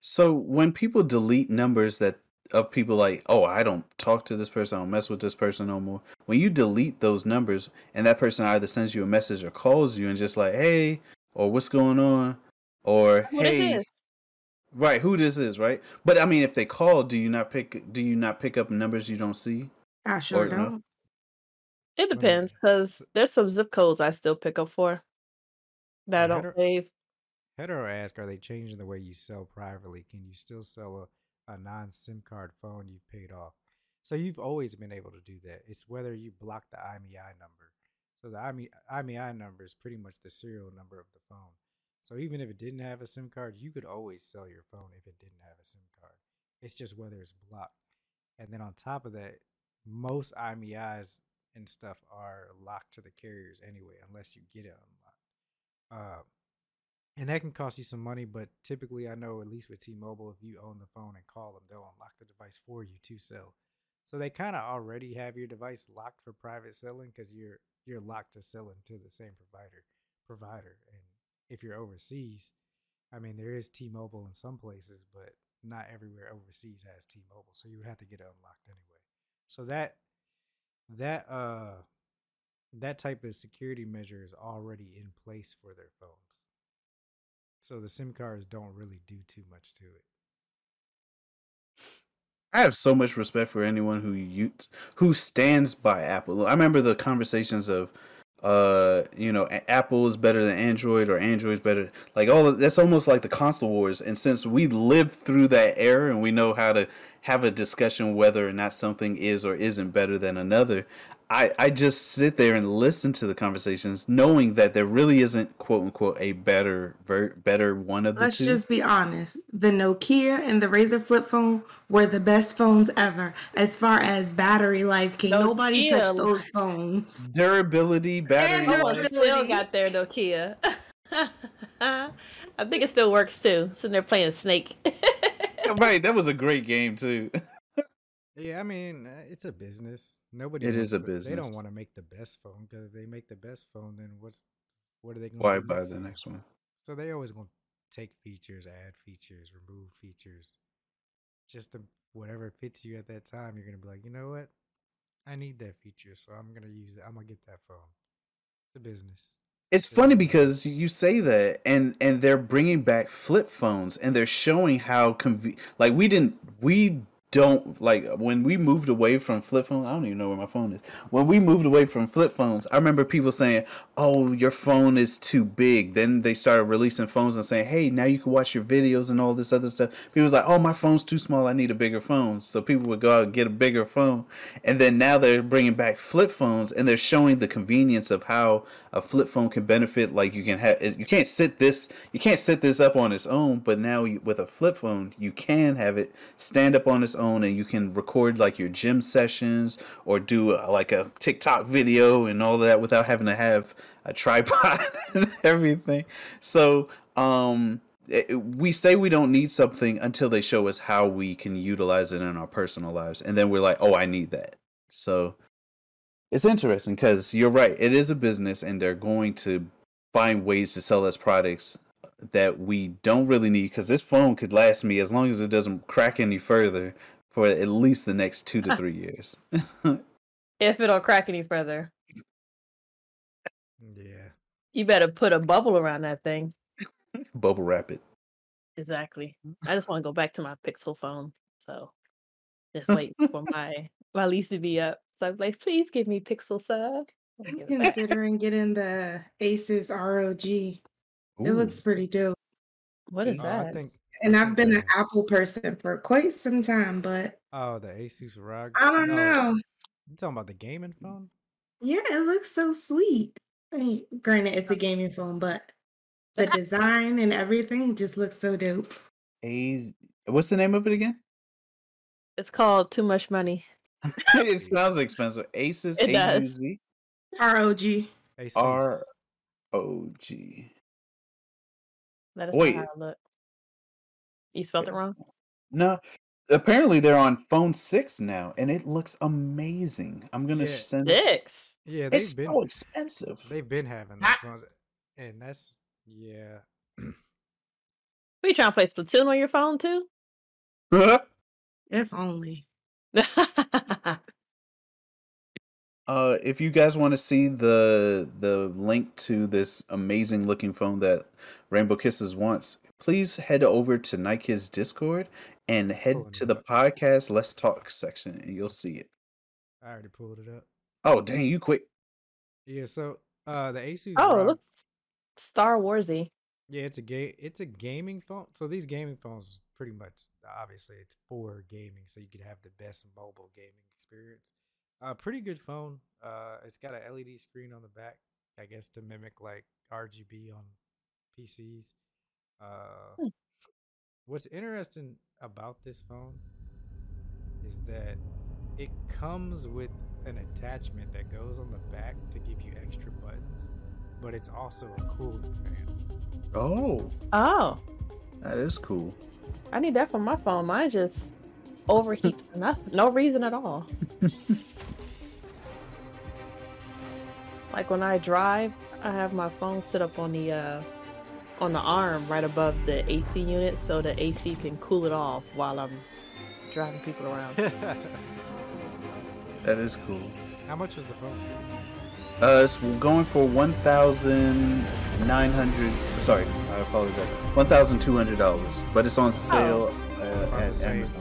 So when people delete numbers that of people like, oh, I don't talk to this person, I don't mess with this person no more. When you delete those numbers and that person either sends you a message or calls you and just like, hey, or what's going on, or Who this hey, right, who this is, right? But I mean, if they call, do you not pick? Do you not pick up numbers you don't see? I sure Or don't. It mm. depends because there's some zip codes I still pick up for that I So don't hetero- save. Hetero ask, are they changing the way you sell privately? Can you still sell a, a non SIM card phone you've paid off? So you've always been able to do that. It's whether you block the IMEI number. So the IMEI number is pretty much the serial number of the phone. So even if it didn't have a SIM card, you could always sell your phone if it didn't have a SIM card. It's just whether it's blocked. And then on top of that, most IMEIs and stuff are locked to the carriers anyway, unless you get it unlocked. Uh, and that can cost you some money. But typically, I know at least with T-Mobile, if you own the phone and call them, they'll unlock the device for you to sell. So they kind of already have your device locked for private selling because you're you're locked to selling to the same provider provider. And if you're overseas, I mean, there is T-Mobile in some places, but not everywhere overseas has T-Mobile. So you would have to get it unlocked anyway. So that that uh that type of security measure is already in place for their phones. So the SIM cards don't really do too much to it. I have so much respect for anyone who you who stands by Apple. I remember the conversations of uh you know apple is better than android or android is better like of, that's almost like the console wars and since we lived through that era and we know how to have a discussion whether or not something is or isn't better than another i i just sit there and listen to the conversations knowing that there really isn't quote unquote a better ver- better one of the Let's two just be honest. The Nokia and the Razr flip phone were the best phones ever. As far as battery life, can nobody touch those phones? durability battery Someone life. still got their Nokia. [laughs] I think it still works too. Sitting there playing Snake. [laughs] right that was a great game too [laughs] Yeah, I mean, uh, it's a business. Nobody. It is a to- They don't want to make the best phone because if they make the best phone, then what's what are they going why to buy the next one So they always going to take features, add features, remove features, just to whatever fits you at that time. You're gonna be like, you know what, I need that feature, so I'm gonna use it. I'm gonna get that phone. It's a business. It's funny because you say that, and and they're bringing back flip phones, and they're showing how conve- like we didn't we don't like when we moved away from flip phones. I don't even know where my phone is. When we moved away from flip phones, I remember people saying, "Oh, your phone is too big." Then they started releasing phones and saying, "Hey, now you can watch your videos and all this other stuff." People was like, "Oh, my phone's too small. I need a bigger phone." So people would go out and get a bigger phone, and then now they're bringing back flip phones, and they're showing the convenience of how a flip phone can benefit. Like you can have, you can't sit this, you can't set this up on its own, but now you, with a flip phone, you can have it stand up on its own, and you can record like your gym sessions or do uh like a TikTok video and all that without having to have a tripod [laughs] and everything. So, um, we say we don't need something until they show us how we can utilize it in our personal lives, and then we're like, "Oh, I need that." So it's interesting because you're right. It is a business, and they're going to find ways to sell us products that we don't really need. Because this phone could last me as long as it doesn't crack any further for at least the next two to [laughs] three years. if it'll crack any further, Yeah. you better put a bubble around that thing. [laughs] Bubble wrap it. Exactly. I just want to go back to my Pixel phone. So just [laughs] wait for my my lease to be up. So I'm like, please give me Pixel sub. I'm considering getting the Asus ROG. It looks pretty dope. What is Oh, I that? think. And I've been an Apple person for quite some time, but Oh, the Asus ROG. I don't no, know. You talking about the gaming phone? Yeah, it looks so sweet. I mean, granted, it's a gaming phone, but the design and everything just looks so dope. A what's the name of it again? It's called Too Much Money. [laughs] it [laughs] sounds expensive. Asus It does. AUZ ROG. Asus. R O G. That is Wait. not how I look. You spelled it wrong? No, apparently they're on phone six now, and it looks amazing. I'm gonna Yeah. send. Six. Yeah, they've It's been so expensive. they've been having those phones, and that's yeah. [clears throat] What you trying to play Splatoon on your phone too? [laughs] If only. [laughs] Uh, if you guys want to see the the link to this amazing looking phone that Rainbow Kisses wants, please head over to Nike's Discord and head Pulling to it the podcast Let's Talk section, and you'll see it. I already pulled it up. Oh, dang, you quick! Yeah, so uh the Asus oh, it ROG looks Star Warsy. Yeah, it's a ga- it's a gaming phone. So these gaming phones pretty much obviously it's for gaming, so you could have the best mobile gaming experience. Uh pretty good phone. Uh it's got a LED screen on the back, I guess to mimic like RGB on PCs. Uh Hmm. what's interesting about this phone is that it comes with an attachment that goes on the back to give you extra buttons. but it's also a cooling fan. Oh, Oh, that is cool. I need that for my phone. Mine just overheats [laughs] for nothing, no reason at all. [laughs] like when I drive, I have my phone set up on the uh, on the arm right above the AC unit, so the AC can cool it off while I'm driving people around. [laughs] That is cool. How much is the phone? Uh, it's going for one thousand nine hundred. Sorry, I apologize. One thousand two hundred dollars, but it's on sale uh, at Amazon.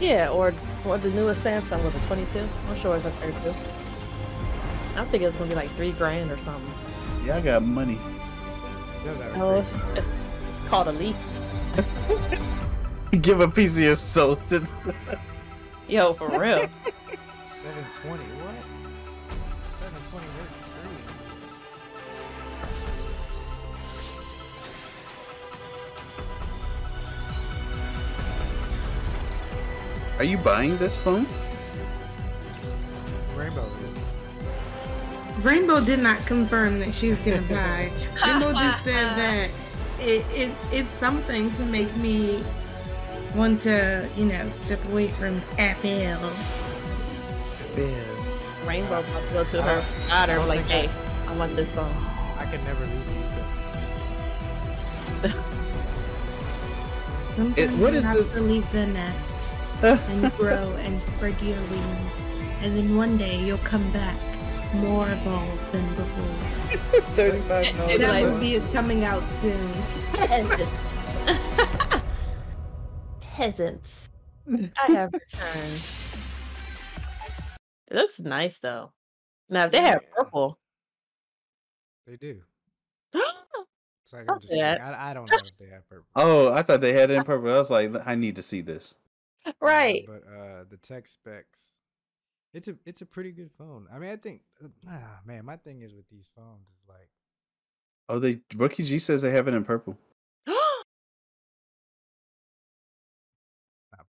Yeah, or or the newest Samsung was a 22. I'm sure it's a 32. I think it's gonna be like three grand or something. Yeah, I got money. Does have a Oh, great it's called a lease. [laughs] Give a piece of your soul to. Yo, for real. [laughs] 720. What? 720 Are you buying this phone? Rainbow is. Rainbow did not confirm that she was gonna [laughs] buy. Rainbow just said [laughs] that it, it's it's something to make me want to, you know, step away from Apple. Rainbow about to go to her I daughter don't like, hey, I want this phone. I can never leave the ecosystem. Sometimes It- what you is have it- to leave the nest [laughs] and grow and spread your wings, and then one day you'll come back more evolved than before. [laughs] Thirty-five It's That movie is coming out soon. Peasants. [laughs] Peasants. I have returned. It looks nice though. Now if they had Yeah. purple. They do. [gasps] It's like I'm just say I, I don't know if they have purple. Oh, I thought they had it in purple. I was like, I need to see this. Uh, [laughs] Right. but uh, the tech specs, it's a it's a pretty good phone. I mean, I think uh, ah, man, my thing is with these phones is like Oh, they Rookie G says they have it in purple. [gasps] not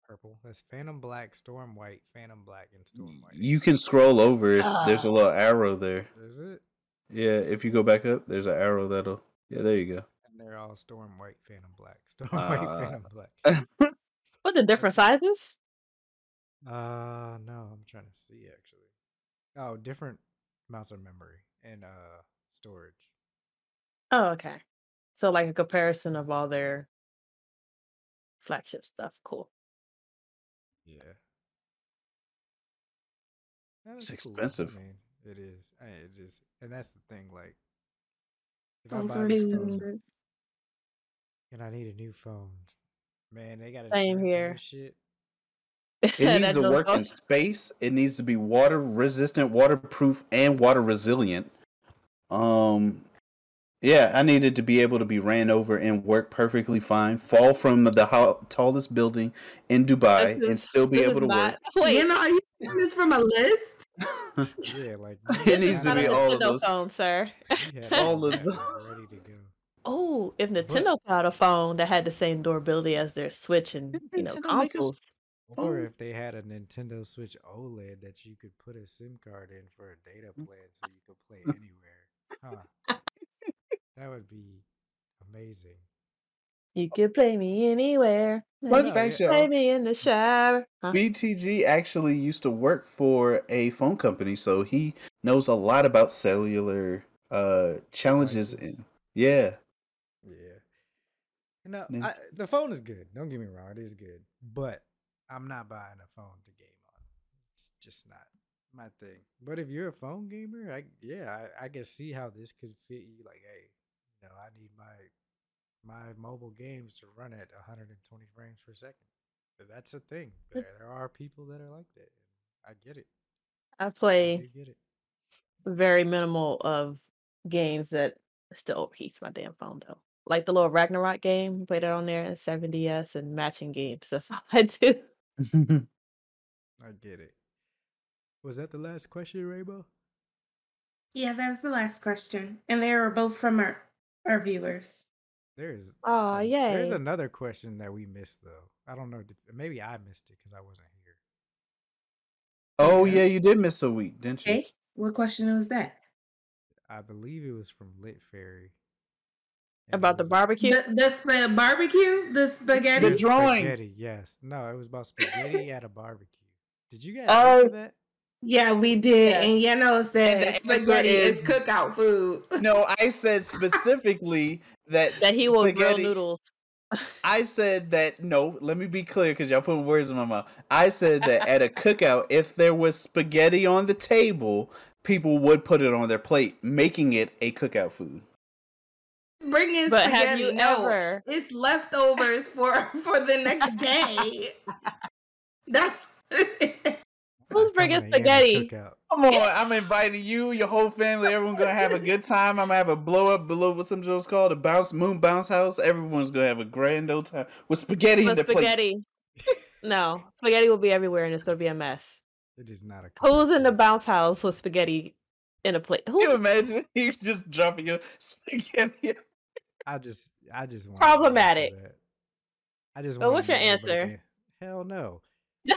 purple. That's Phantom Black, Storm White, Phantom Black, and Storm White. You can scroll over if there's a little arrow there. Is it? Yeah, if you go back up, there's an arrow that'll. Yeah, there you go. And they're all Storm White, Phantom Black, Storm White, Uh, Phantom Black. [laughs] What the different sizes? Uh, no, I'm trying to see actually. Oh, different amounts of memory and uh storage. Oh, okay. So like a comparison of all their flagship stuff. Cool. Yeah. It's That's cool. expensive. I mean, it is. I, it just, and that's the thing. Like, if Phones I buy are this phone expensive. and I need a new phone, man, they got Same insurance here. shit. [laughs] It needs That to little work in [laughs] space. It needs to be water resistant, waterproof, and water resilient. Um, yeah, I needed to be able to be ran over and work perfectly fine. Fall from the ho- tallest building in Dubai This and still be able to not- work. Wait, You know, are you getting this from a list? Yeah, like [laughs] It needs to be all of those. phone, sir. all of those. ready to go. Oh, if Nintendo had a phone that had the same durability as their Switch and you know Nintendo make us- consoles, Or Oh. if they had a Nintendo Switch OLED that you could put a SIM card in for a data plan so you could play [laughs] anywhere. Huh. that would be amazing. you could play me anywhere. Fun No, fact, yeah. Play y'all. me in the shower. Huh? BTG actually used to work for a phone company, so he knows a lot about cellular uh challenges. Devices. In, Yeah. No, I, the phone is good. Don't get me wrong, it is good. But I'm not buying a phone to game on. It's just not my thing. But if you're a phone gamer, I yeah, I, I can see how this could fit you. Like, hey, you know, I need my my mobile games to run at 120 frames per second. But That's a thing. There, there are people that are like that. I get it. I I play it. very minimal of games that still overheats my damn phone though. Like the little Ragnarok game, Played it on there and 7DS and matching games. That's [laughs] all I do. [laughs] I get it. Was that the last question, Rainbow? Yeah, that was the last question. And they were both from our, our viewers. There's Oh, yeah. There's another question that we missed though. I don't know. Maybe I missed it because I wasn't here. Oh Yes. yeah, you did miss a week, didn't you? Okay, what question was that? I believe it was from Lit Fairy. And it About the barbecue. The, the sp- barbecue, the spaghetti. The drawing. Spaghetti, yes. No, it was about spaghetti at a barbecue. Did you guys Oh. answer that? Yeah, we did. Yeah. And Yano And said the spaghetti is, is- cookout food. No, [laughs] I said specifically that that he will grill spaghetti- noodles. [laughs] I said that no. Let me be clear, because y'all putting words in my mouth. I said that at a cookout, if there was spaghetti on the table, people would put it on their plate, making it a cookout food. Bringing But spaghetti. have you no, ever? it's leftovers for [laughs] for the next day. [laughs] That's [laughs] Who's bringing Come spaghetti? cookout. Come on, I'm inviting you, your whole family. Everyone's gonna have a good time. I'm gonna have a blow up below what some shows called a bounce moon bounce house. Everyone's gonna have a grand old time with spaghetti in But their plates. spaghetti. no, spaghetti will be everywhere, and it's going to be a mess. It is not a Who's in the bounce house with spaghetti in a plate? Can you imagine you just dropping your spaghetti? I just, I just want Problematic. I just. But what's your answer? an- Hell no. [laughs]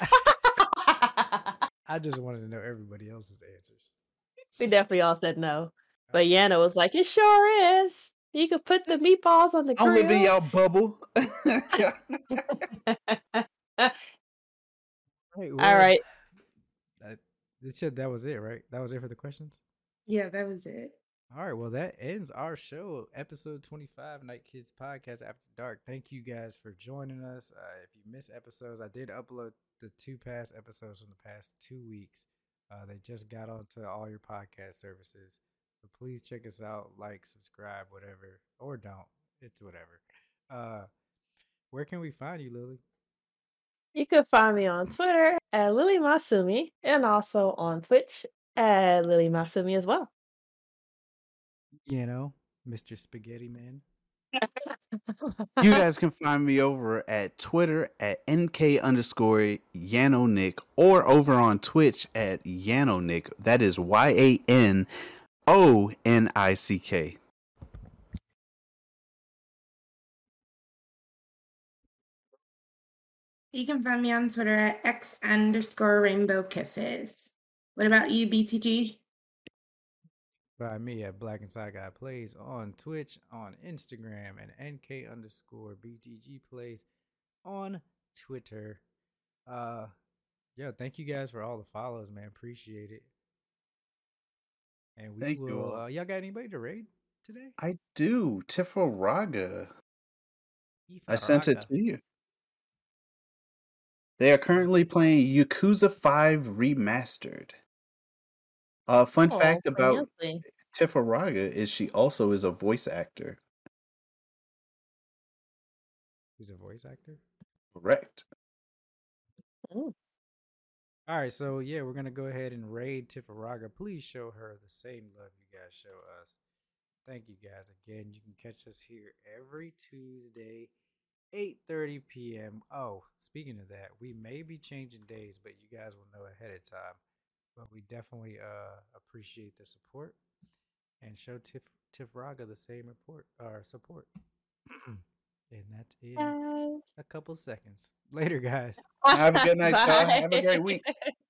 I just wanted to know everybody else's answers. we definitely all said no. Uh, but Yana was like, "It sure is. You could put the meatballs on the I'm grill." living y'all bubble. [laughs] [laughs] Right, all well, right. That, it said that was it, right? That was it for the questions. yeah, that was it. All right, well, that ends our show, episode 25, Night Kids Podcast After Dark. Thank you guys for joining us. Uh, if you miss episodes, I did upload the two past episodes from the past two weeks. Uh, they just got onto all your podcast services. So please check us out, like, subscribe, whatever, or don't. It's whatever. Uh, where can we find you, Lily? You can find me on Twitter at Lily Masume and also on Twitch at Lily Masume as well. You know, Mr. Spaghetti Man. you guys can find me over at Twitter at NK underscore Yanonick or over on Twitch at Yanonick. That is Y A N O N I C K. You can find me on Twitter at X underscore rainbow kisses. What about you, BTG? Find me at Black and Side Guy Plays on Twitch, on Instagram, and NK underscore BTG Plays on Twitter. Uh, yeah, thank you guys for all the follows, man. Appreciate it. And we Thank will. all. Uh, y'all got anybody to raid today? I do. Tiforaga. I sent it to you. They are currently playing Yakuza 5 Remastered. Uh, fun Oh, fact about fancy. Is she also is a voice actor. He's a voice actor. Correct. Mm. All right, so yeah, we're gonna go ahead and raid Tifaraga. Please show her the same love you guys show us. Thank you guys again. You can catch us here every Tuesday, 8:30 p.m. Oh, speaking of that, we may be changing days, but you guys will know ahead of time. But we definitely uh appreciate the support and show Tif Tifraga the same report or support. [clears throat] and that's in Bye. a couple seconds. Later, guys. Have a good night, y'all. Have a great week. [laughs]